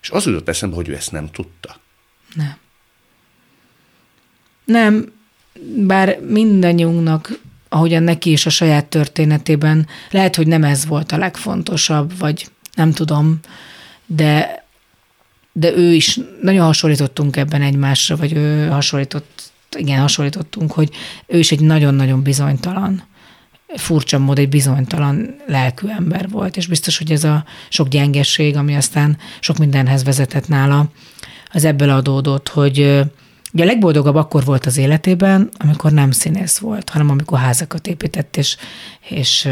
És az jutott eszembe, hogy ő ezt nem tudta. Nem. Nem, bár mindannyiunknak, ahogyan neki is a saját történetében, lehet, hogy nem ez volt a legfontosabb, vagy nem tudom, de de ő is, nagyon hasonlítottunk ebben egymásra, vagy ő hasonlított, igen, hasonlítottunk, hogy ő is egy nagyon-nagyon bizonytalan, furcsa mód egy bizonytalan lelkű ember volt, és biztos, hogy ez a sok gyengesség, ami aztán sok mindenhez vezetett nála, az ebből adódott, hogy ugye a legboldogabb akkor volt az életében, amikor nem színész volt, hanem amikor házakat épített, és, és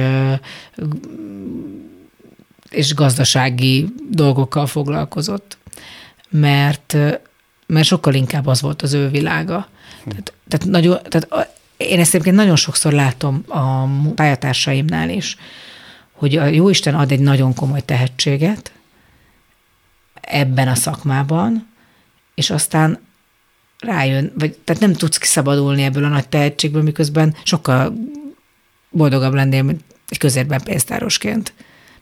és gazdasági dolgokkal foglalkozott mert, mert sokkal inkább az volt az ő világa. Tehát, tehát, nagyon, tehát én ezt egyébként nagyon sokszor látom a pályatársaimnál is, hogy a Jóisten ad egy nagyon komoly tehetséget ebben a szakmában, és aztán rájön, vagy tehát nem tudsz kiszabadulni ebből a nagy tehetségből, miközben sokkal boldogabb lennél, mint egy közérben pénztárosként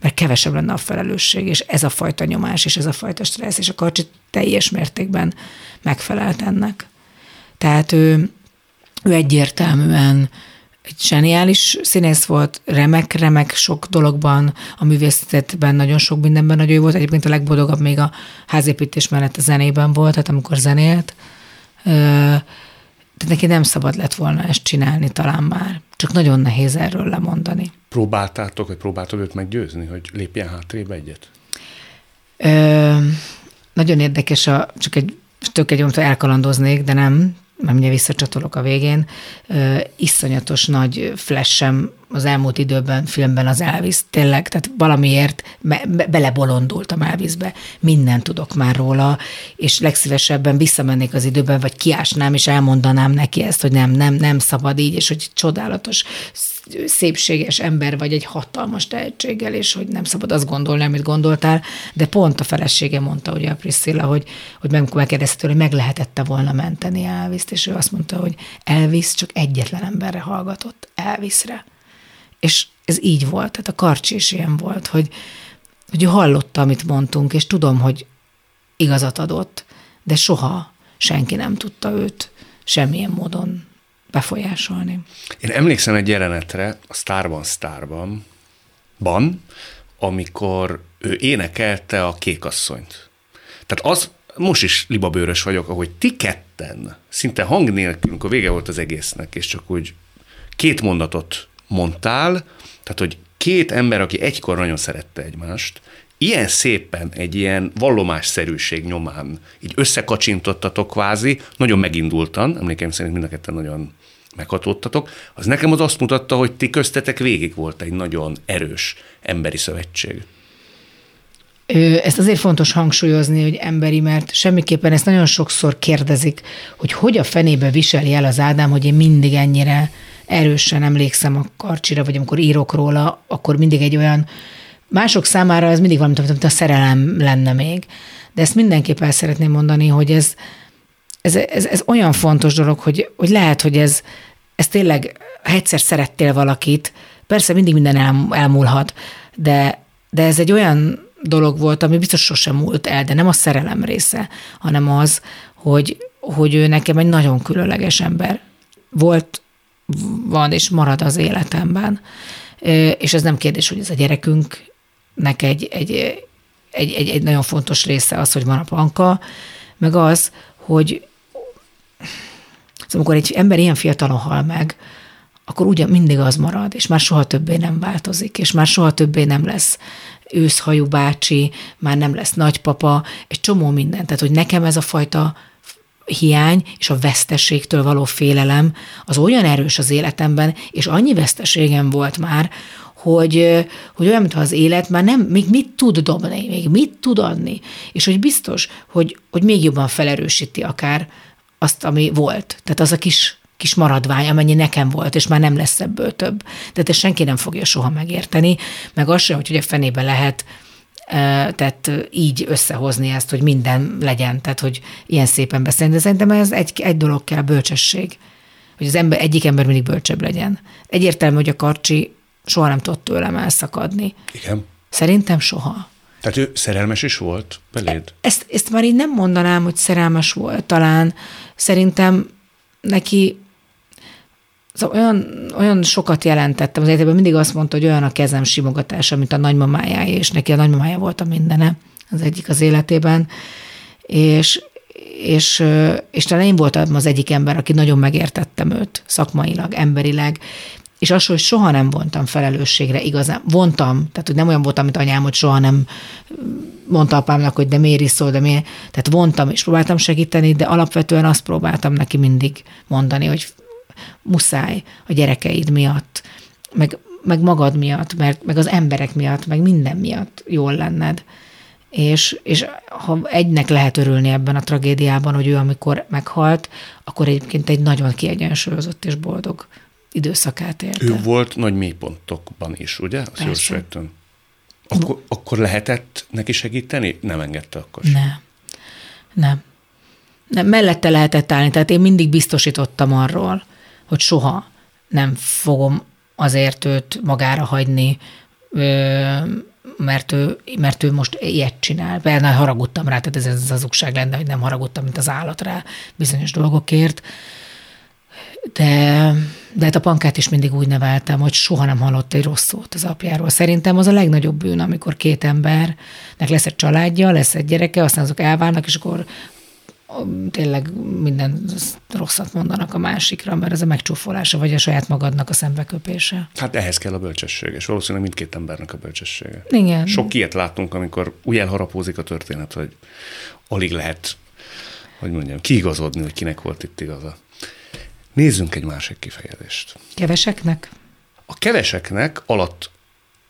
mert kevesebb lenne a felelősség, és ez a fajta nyomás, és ez a fajta stressz, és a karcsi teljes mértékben megfelelt ennek. Tehát ő, ő egyértelműen egy zseniális színész volt, remek-remek sok dologban, a művészetben nagyon sok mindenben nagyon jó volt. Egyébként a legboldogabb még a házépítés mellett a zenében volt, tehát amikor zenélt. De neki nem szabad lett volna ezt csinálni talán már. Csak nagyon nehéz erről lemondani. Próbáltátok, vagy próbáltad őt meggyőzni, hogy lépjen hátrébb egyet? Ö, nagyon érdekes, a, csak egy tök egy elkalandoznék, de nem, mert ugye visszacsatolok a végén. Ö, iszonyatos nagy flashem az elmúlt időben filmben az Elvis, tényleg, tehát valamiért be, be, belebolondultam Elvisbe, minden tudok már róla, és legszívesebben visszamennék az időben, vagy kiásnám, és elmondanám neki ezt, hogy nem, nem, nem szabad így, és hogy csodálatos, szépséges ember vagy egy hatalmas tehetséggel, és hogy nem szabad azt gondolni, amit gondoltál, de pont a felesége mondta, ugye a Priscilla, hogy, hogy meg, megkérdezte tőle, hogy meg lehetette volna menteni Elvis-t, és ő azt mondta, hogy Elvis csak egyetlen emberre hallgatott, Elvisre. És ez így volt, tehát a karcsi is ilyen volt, hogy, hogy ő hallotta, amit mondtunk, és tudom, hogy igazat adott, de soha senki nem tudta őt semmilyen módon befolyásolni. Én emlékszem egy jelenetre a Starban Starban, ban, amikor ő énekelte a kékasszonyt. Tehát az, most is libabőrös vagyok, ahogy ti ketten, szinte hang nélkül, amikor vége volt az egésznek, és csak úgy két mondatot mondtál, tehát hogy két ember, aki egykor nagyon szerette egymást, ilyen szépen egy ilyen vallomásszerűség nyomán így összekacsintottatok kvázi, nagyon megindultan, emlékeim szerint mind a ketten nagyon meghatódtatok, az nekem az azt mutatta, hogy ti köztetek végig volt egy nagyon erős emberi szövetség. Ezt azért fontos hangsúlyozni, hogy emberi, mert semmiképpen ezt nagyon sokszor kérdezik, hogy hogy a fenébe viseli el az Ádám, hogy én mindig ennyire erősen emlékszem a karcsira, vagy amikor írok róla, akkor mindig egy olyan, mások számára ez mindig valami, mint a szerelem lenne még. De ezt mindenképp el szeretném mondani, hogy ez, ez, ez, ez olyan fontos dolog, hogy, hogy lehet, hogy ez, ez tényleg, ha egyszer szerettél valakit, persze mindig minden el, elmúlhat, de, de ez egy olyan dolog volt, ami biztos sosem múlt el, de nem a szerelem része, hanem az, hogy, hogy ő nekem egy nagyon különleges ember volt, van és marad az életemben. És ez nem kérdés, hogy ez a gyerekünk életnek egy, egy, egy, egy, egy nagyon fontos része az, hogy van a panka, meg az, hogy szóval amikor egy ember ilyen fiatalon hal meg, akkor ugye mindig az marad, és már soha többé nem változik, és már soha többé nem lesz őszhajú bácsi, már nem lesz nagypapa, egy csomó minden. Tehát, hogy nekem ez a fajta hiány és a veszteségtől való félelem az olyan erős az életemben, és annyi veszteségem volt már, hogy, hogy olyan, mintha az élet már nem, még mit tud dobni, még mit tud adni, és hogy biztos, hogy, hogy még jobban felerősíti akár azt, ami volt. Tehát az a kis kis maradvány, amennyi nekem volt, és már nem lesz ebből több. Tehát ezt senki nem fogja soha megérteni, meg az sem, hogy a fenébe lehet tehát így összehozni ezt, hogy minden legyen, tehát hogy ilyen szépen beszélni. De szerintem ez egy, egy dolog kell, bölcsesség. Hogy az ember, egyik ember mindig bölcsebb legyen. Egyértelmű, hogy a karcsi soha nem tudott tőlem elszakadni. Igen. Szerintem soha. Tehát ő szerelmes is volt beléd? Ezt, ezt már így nem mondanám, hogy szerelmes volt talán. Szerintem neki Szóval olyan, olyan sokat jelentettem az életében, mindig azt mondta, hogy olyan a kezem simogatása, mint a nagymamája, és neki a nagymamája volt a mindene, az egyik az életében, és, és, és talán én voltam az egyik ember, aki nagyon megértettem őt szakmailag, emberileg, és az, hogy soha nem vontam felelősségre igazán. Vontam, tehát hogy nem olyan voltam, mint anyám, hogy soha nem mondta apámnak, hogy de miért iszol, de miért. Tehát vontam, és próbáltam segíteni, de alapvetően azt próbáltam neki mindig mondani, hogy muszáj a gyerekeid miatt, meg, meg magad miatt, meg, meg az emberek miatt, meg minden miatt jól lenned. És, és ha egynek lehet örülni ebben a tragédiában, hogy ő amikor meghalt, akkor egyébként egy nagyon kiegyensúlyozott és boldog időszakát élte. Ő volt nagy mélypontokban is, ugye? A szívsejtőn. Akkor, akkor lehetett neki segíteni? Nem engedte akkor sem. Nem. Nem. Nem, mellette lehetett állni, tehát én mindig biztosítottam arról, hogy soha nem fogom azért őt magára hagyni, mert ő, mert ő most ilyet csinál. Persze haragudtam rá, tehát ez, ez az azugság lenne, hogy nem haragudtam, mint az állat rá bizonyos dolgokért. De, de hát a pankát is mindig úgy neveltem, hogy soha nem hallott egy rossz szót az apjáról. Szerintem az a legnagyobb bűn, amikor két embernek lesz egy családja, lesz egy gyereke, aztán azok elválnak, és akkor tényleg minden rosszat mondanak a másikra, mert ez a megcsúfolása, vagy a saját magadnak a szembeköpése. Hát ehhez kell a bölcsesség, és valószínűleg mindkét embernek a bölcsessége. Igen. Sok ilyet látunk, amikor úgy elharapózik a történet, hogy alig lehet, hogy mondjam, kiigazodni, hogy kinek volt itt igaza. Nézzünk egy másik kifejezést. Keveseknek? A keveseknek alatt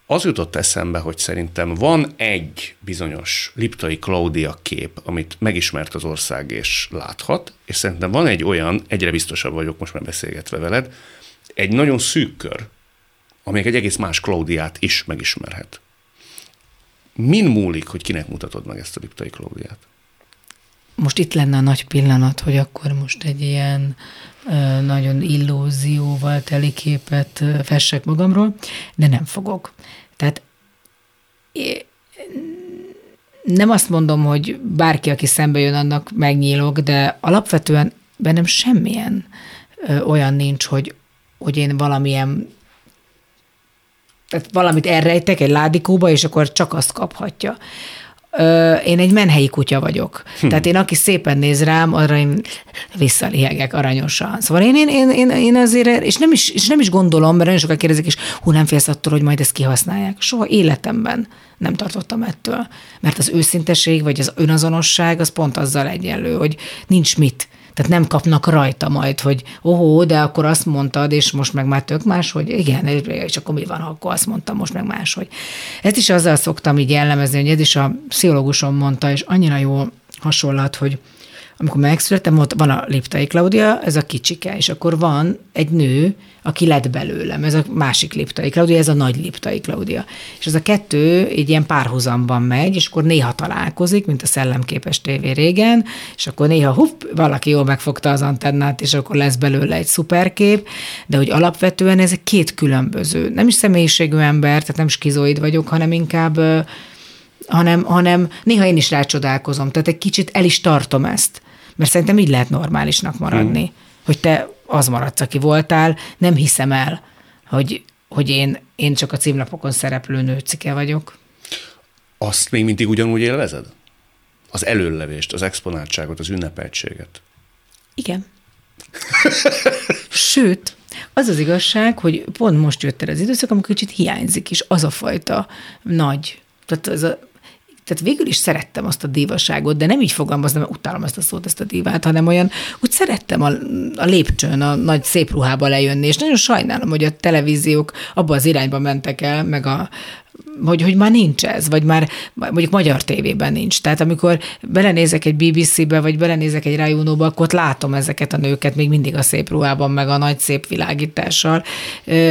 az jutott eszembe, hogy szerintem van egy bizonyos Liptai Klaudia kép, amit megismert az ország és láthat, és szerintem van egy olyan, egyre biztosabb vagyok most már beszélgetve veled, egy nagyon szűk kör, amelyik egy egész más Klaudiát is megismerhet. Min múlik, hogy kinek mutatod meg ezt a Liptai Klaudiát? Most itt lenne a nagy pillanat, hogy akkor most egy ilyen nagyon illúzióval teli képet fessek magamról, de nem fogok. Tehát nem azt mondom, hogy bárki, aki szembe jön, annak megnyílok, de alapvetően bennem semmilyen olyan nincs, hogy, hogy én valamilyen tehát valamit elrejtek egy ládikóba, és akkor csak azt kaphatja én egy menhelyi kutya vagyok. Hm. Tehát én, aki szépen néz rám, arra én visszalihegek aranyosan. Szóval én, én, én, én, én azért, és nem, is, és nem is gondolom, mert nagyon sokan kérdezik, és hú, nem félsz attól, hogy majd ezt kihasználják. Soha életemben nem tartottam ettől. Mert az őszinteség, vagy az önazonosság, az pont azzal egyenlő, hogy nincs mit tehát nem kapnak rajta majd, hogy ohó, de akkor azt mondtad, és most meg már tök más, hogy igen, és akkor mi van, akkor azt mondtam, most meg más, hogy. Ezt is azzal szoktam így jellemezni, hogy ez is a pszichológusom mondta, és annyira jó hasonlat, hogy amikor megszülettem, ott van a Liptai Klaudia, ez a kicsike, és akkor van egy nő, aki lett belőlem, ez a másik Liptai Klaudia, ez a nagy Liptai Klaudia. És ez a kettő egy ilyen párhuzamban megy, és akkor néha találkozik, mint a szellemképes tévé régen, és akkor néha hupp, valaki jól megfogta az antennát, és akkor lesz belőle egy szuperkép, de hogy alapvetően ez két különböző, nem is személyiségű ember, tehát nem skizoid vagyok, hanem inkább hanem, hanem néha én is rácsodálkozom, tehát egy kicsit el is tartom ezt, mert szerintem így lehet normálisnak maradni, hmm. hogy te az maradsz, aki voltál, nem hiszem el, hogy, hogy én, én csak a címlapokon szereplő nőcike vagyok. Azt még mindig ugyanúgy élvezed? Az előlevést, az exponáltságot, az ünnepeltséget? Igen. *laughs* Sőt, az az igazság, hogy pont most jött el az időszak, amikor kicsit hiányzik is az a fajta nagy, tehát az a, tehát végül is szerettem azt a dívaságot, de nem így fogalmazom, mert utálom ezt a szót, ezt a divát, hanem olyan, úgy szerettem a, a lépcsőn, a nagy szép ruhába lejönni, és nagyon sajnálom, hogy a televíziók abba az irányba mentek el, meg a, hogy, hogy már nincs ez, vagy már mondjuk magyar tévében nincs. Tehát amikor belenézek egy BBC-be, vagy belenézek egy Rájúnóba, akkor ott látom ezeket a nőket még mindig a szép ruhában, meg a nagy szép világítással.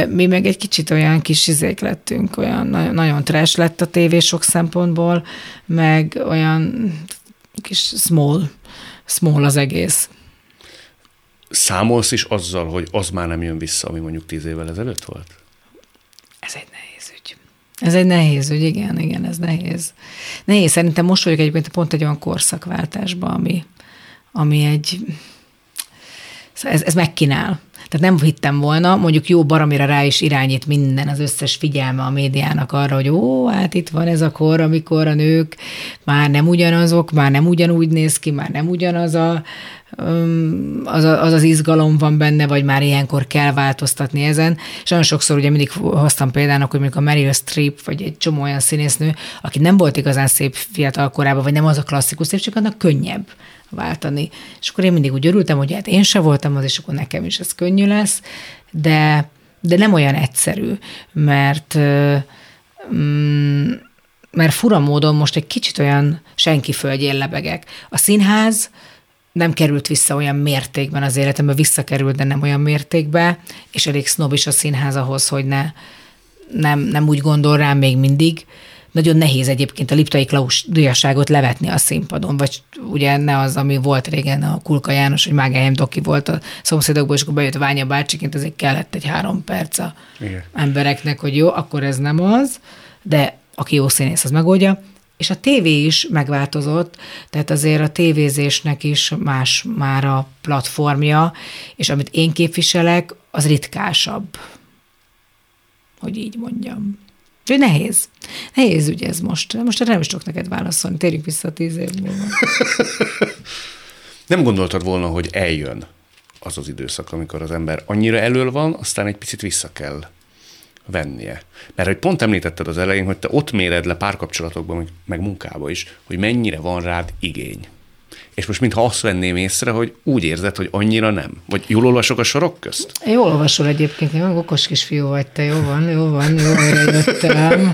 Mi meg egy kicsit olyan kis izék lettünk, olyan nagyon, trash lett a tévé sok szempontból, meg olyan kis small, small az egész. Számolsz is azzal, hogy az már nem jön vissza, ami mondjuk tíz évvel ezelőtt volt? Ez egy ez egy nehéz ügy, igen, igen, ez nehéz. Nehéz, szerintem most vagyok egyébként pont egy olyan korszakváltásban, ami, ami egy, ez, ez megkínál. Tehát nem hittem volna, mondjuk jó baromira rá is irányít minden, az összes figyelme a médiának arra, hogy ó, hát itt van ez a kor, amikor a nők már nem ugyanazok, már nem ugyanúgy néz ki, már nem ugyanaz a, az, az az izgalom van benne, vagy már ilyenkor kell változtatni ezen. És nagyon sokszor ugye mindig hoztam példának, hogy mondjuk a Meryl Streep, vagy egy csomó olyan színésznő, aki nem volt igazán szép fiatal korában, vagy nem az a klasszikus szép, csak annak könnyebb váltani. És akkor én mindig úgy örültem, hogy hát én se voltam az, és akkor nekem is ez könnyű lesz, de, de nem olyan egyszerű, mert mm, mert fura módon most egy kicsit olyan senki földjén lebegek. A színház nem került vissza olyan mértékben az életembe, visszakerült, de nem olyan mértékben, és elég sznob is a színház ahhoz, hogy ne, nem, nem úgy gondol rám még mindig. Nagyon nehéz egyébként a Liptai Klaus díjasságot levetni a színpadon, vagy ugye ne az, ami volt régen a Kulka János, hogy Mágályem Doki volt a szomszédokból, és akkor bejött Ványa bácsiként, azért kellett egy három perc a Igen. embereknek, hogy jó, akkor ez nem az, de aki jó színész, az megoldja. És a tévé is megváltozott, tehát azért a tévézésnek is más már a platformja, és amit én képviselek, az ritkásabb. Hogy így mondjam. Úgyhogy nehéz. Nehéz ügy ez most. Most erre nem is tudok neked válaszolni. Térjünk vissza tíz év múlva. Nem gondoltad volna, hogy eljön az az időszak, amikor az ember annyira elől van, aztán egy picit vissza kell vennie. Mert hogy pont említetted az elején, hogy te ott méred le párkapcsolatokban, meg munkába is, hogy mennyire van rád igény. És most mintha azt venném észre, hogy úgy érzed, hogy annyira nem. Vagy jól olvasok a sorok közt? Jól olvasol egyébként, jó, okos kisfiú vagy te, jó van, jó van, jó jöttem.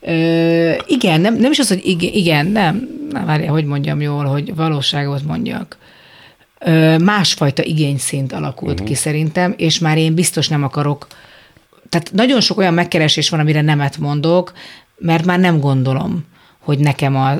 Ö, igen, nem, nem is az, hogy igen, igen nem, nem várja, hogy mondjam jól, hogy valóságot mondjak. Ö, másfajta igényszint alakult uh-huh. ki szerintem, és már én biztos nem akarok tehát nagyon sok olyan megkeresés van, amire nemet mondok, mert már nem gondolom, hogy nekem a,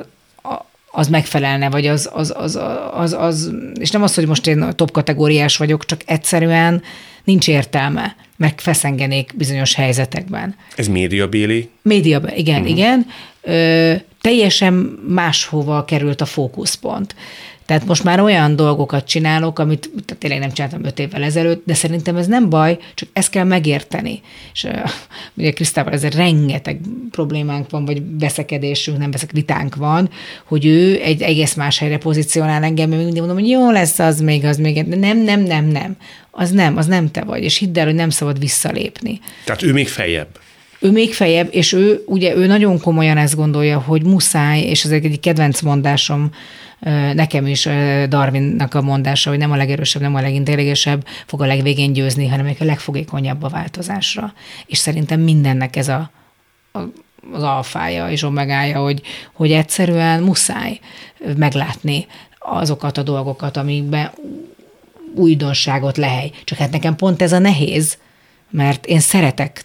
az megfelelne, vagy az, az, az, az, az, és nem az, hogy most én top kategóriás vagyok, csak egyszerűen nincs értelme, meg feszengenék bizonyos helyzetekben. Ez médiabéli? Média, igen, uh-huh. igen. Ö, teljesen máshova került a fókuszpont. Tehát most már olyan dolgokat csinálok, amit tehát tényleg nem csináltam öt évvel ezelőtt, de szerintem ez nem baj, csak ezt kell megérteni. És uh, *laughs* ugye Krisztával ezzel rengeteg problémánk van, vagy veszekedésünk, nem veszek, vitánk van, hogy ő egy egész más helyre pozícionál engem, mert mindig mondom, hogy jó lesz az még, az még, de nem, nem, nem, nem. Az nem, az nem te vagy, és hidd el, hogy nem szabad visszalépni. Tehát ő még feljebb ő még fejebb, és ő ugye ő nagyon komolyan ezt gondolja, hogy muszáj, és ez egy kedvenc mondásom, nekem is Darwinnak a mondása, hogy nem a legerősebb, nem a legintelligensebb fog a legvégén győzni, hanem a legfogékonyabb a változásra. És szerintem mindennek ez a, a az alfája és omegája, hogy, hogy egyszerűen muszáj meglátni azokat a dolgokat, amikben újdonságot lehely. Csak hát nekem pont ez a nehéz, mert én szeretek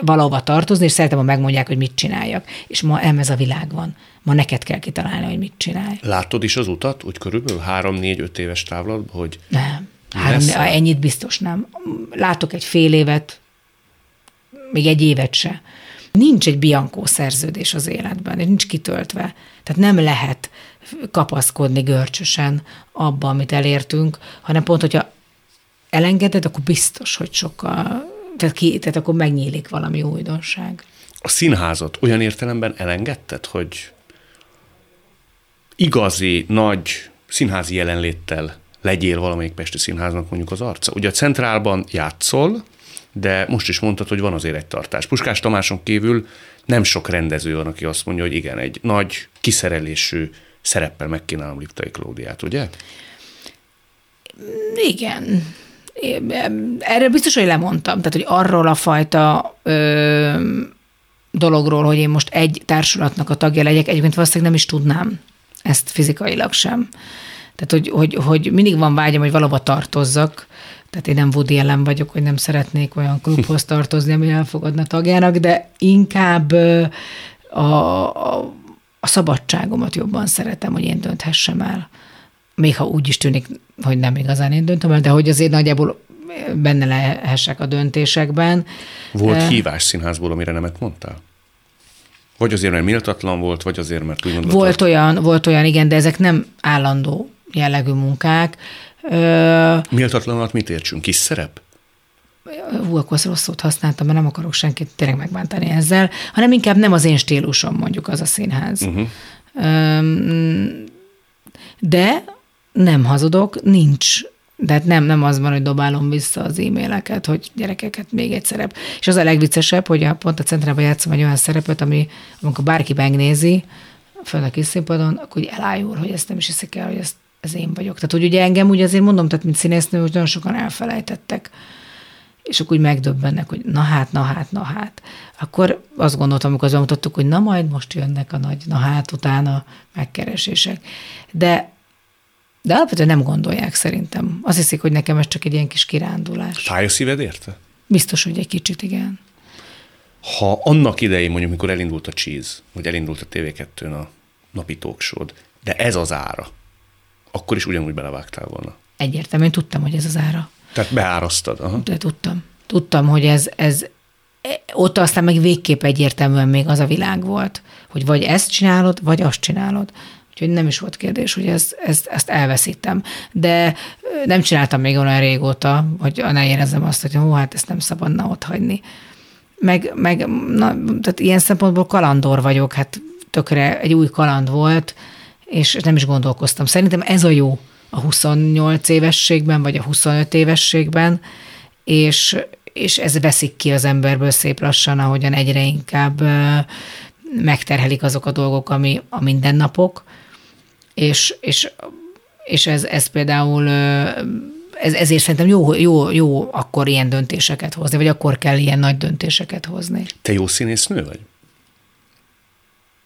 valahova tartozni, és szeretem, ha megmondják, hogy mit csináljak. És ma nem ez a világ van. Ma neked kell kitalálni, hogy mit csinálj. Látod is az utat, úgy körülbelül három, négy, öt éves távlatban, hogy... Nem. Három, ennyit biztos nem. Látok egy fél évet, még egy évet se. Nincs egy biankó szerződés az életben, nincs kitöltve. Tehát nem lehet kapaszkodni görcsösen abba, amit elértünk, hanem pont, hogyha elengeded, akkor biztos, hogy sokkal tehát, ki, tehát akkor megnyílik valami újdonság. a színházat olyan értelemben elengedted, hogy igazi, nagy színházi jelenléttel legyél valamelyik Pesti Színháznak mondjuk az arca. Ugye a Centrálban játszol, de most is mondtad, hogy van azért egy tartás. Puskás Tamáson kívül nem sok rendező van, aki azt mondja, hogy igen, egy nagy kiszerelésű szereppel megkínálom Liptai Klódiát, ugye? Igen. Erre biztos, hogy lemondtam. Tehát, hogy arról a fajta ö, dologról, hogy én most egy társulatnak a tagja legyek, egyébként valószínűleg nem is tudnám ezt fizikailag sem. Tehát, hogy, hogy, hogy mindig van vágyam, hogy valahova tartozzak, tehát én nem Woody ellen vagyok, hogy nem szeretnék olyan klubhoz *laughs* tartozni, ami elfogadna tagjának, de inkább a, a, a szabadságomat jobban szeretem, hogy én dönthessem el. Még ha úgy is tűnik, hogy nem igazán én döntöm el, de hogy azért nagyjából benne lehessek a döntésekben. Volt hívás színházból, amire nemet mondtál? Vagy azért, mert méltatlan volt, vagy azért, mert úgy gondoltad? Volt olyan, volt olyan, igen, de ezek nem állandó jellegű munkák. Méltatlan alatt mit értsünk? Kis szerep? Hú, akkor rossz szót használtam, mert nem akarok senkit tényleg megbántani ezzel, hanem inkább nem az én stílusom mondjuk az a színház. Uh-huh. De nem hazudok, nincs de hát nem, nem az van, hogy dobálom vissza az e-maileket, hogy gyerekeket még egy szerep. És az a legviccesebb, hogy a, pont a centrában játszom egy olyan szerepet, ami, amikor bárki megnézi, föl a kis színpadon, akkor úgy elájul, hogy ezt nem is hiszik el, hogy ezt, ez én vagyok. Tehát, hogy ugye engem úgy azért mondom, tehát mint színésznő, hogy nagyon sokan elfelejtettek. És akkor úgy megdöbbennek, hogy na hát, na hát, na hát. Akkor azt gondoltam, amikor azt mutattuk, hogy na majd most jönnek a nagy na hát utána megkeresések. De de alapvetően nem gondolják szerintem. Azt hiszik, hogy nekem ez csak egy ilyen kis kirándulás. Fáj a szíved érte? Biztos, hogy egy kicsit igen. Ha annak idején, mondjuk, mikor elindult a Cheese, vagy elindult a TV2-n a napi talkshow de ez az ára, akkor is ugyanúgy belevágtál volna. Egyértelműen tudtam, hogy ez az ára. Tehát beárasztad. Aha. De tudtam. Tudtam, hogy ez, ez ott aztán meg végképp egyértelműen még az a világ volt, hogy vagy ezt csinálod, vagy azt csinálod. Úgyhogy nem is volt kérdés, hogy ezt, ezt, ezt elveszítem. De nem csináltam még olyan régóta, hogy ne érezzem azt, hogy hó, hát ezt nem szabadna ott hagyni. Meg, meg na, tehát ilyen szempontból kalandor vagyok, hát tökre egy új kaland volt, és nem is gondolkoztam. Szerintem ez a jó a 28 évességben, vagy a 25 évességben, és, és ez veszik ki az emberből szép lassan, ahogyan egyre inkább megterhelik azok a dolgok, ami a mindennapok, és, és, és ez, ez például ez, ezért szerintem jó, jó, jó akkor ilyen döntéseket hozni, vagy akkor kell ilyen nagy döntéseket hozni. Te jó színésznő vagy?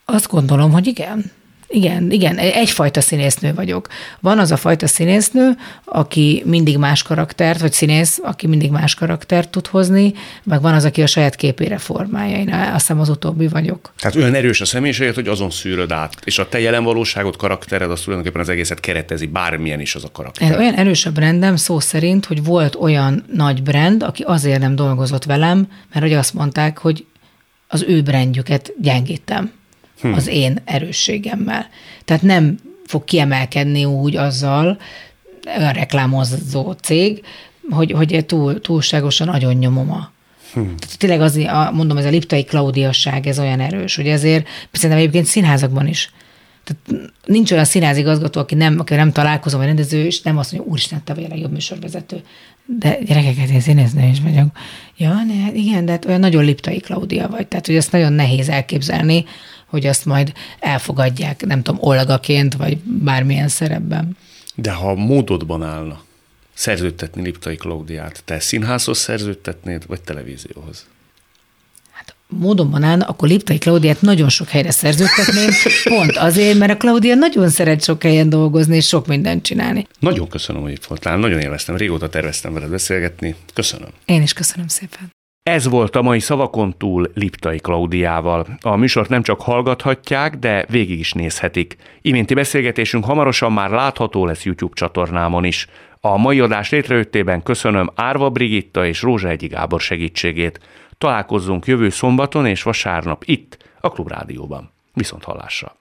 Azt gondolom, hogy igen. Igen, igen, egyfajta színésznő vagyok. Van az a fajta színésznő, aki mindig más karaktert, vagy színész, aki mindig más karaktert tud hozni, meg van az, aki a saját képére formálja. Én azt hiszem az utóbbi vagyok. Tehát olyan erős a személyiséged, hogy azon szűröd át, és a te jelen valóságot, karaktered, az tulajdonképpen az egészet keretezi, bármilyen is az a karakter. Olyan erős a brandem szó szerint, hogy volt olyan nagy brand, aki azért nem dolgozott velem, mert hogy azt mondták, hogy az ő brandjüket gyengítem hmm. az én erősségemmel. Tehát nem fog kiemelkedni úgy azzal, a reklámozó cég, hogy, hogy túl, túlságosan nagyon nyomom a, Hmm. Tehát tényleg az, mondom, ez a liptai klaudiasság, ez olyan erős, hogy ezért szerintem egyébként színházakban is. Tehát nincs olyan színházigazgató, aki nem, aki nem találkozom, vagy rendező, és nem azt mondja, úristen, te vagy a legjobb műsorvezető. De gyerekeket, én színésznő is vagyok. Ja, ne, hát igen, de hát olyan nagyon liptai Klaudia vagy. Tehát, hogy ezt nagyon nehéz elképzelni, hogy azt majd elfogadják, nem tudom, olgaként, vagy bármilyen szerepben. De ha módodban állna szerződtetni Liptai Klaudiát, te színházhoz szerződtetnéd, vagy televízióhoz? Hát módonban állna, akkor Liptai Klaudiát nagyon sok helyre szerződtetném, pont azért, mert a Klaudia nagyon szeret sok helyen dolgozni, és sok mindent csinálni. Nagyon köszönöm, hogy itt voltál, nagyon élveztem, régóta terveztem veled beszélgetni. Köszönöm. Én is köszönöm szépen. Ez volt a mai szavakon túl Liptai Klaudiával. A műsort nem csak hallgathatják, de végig is nézhetik. Iménti beszélgetésünk hamarosan már látható lesz YouTube csatornámon is. A mai adás létrejöttében köszönöm Árva Brigitta és Rózsa Egyi Gábor segítségét. Találkozzunk jövő szombaton és vasárnap itt, a Klubrádióban. Viszont hallásra!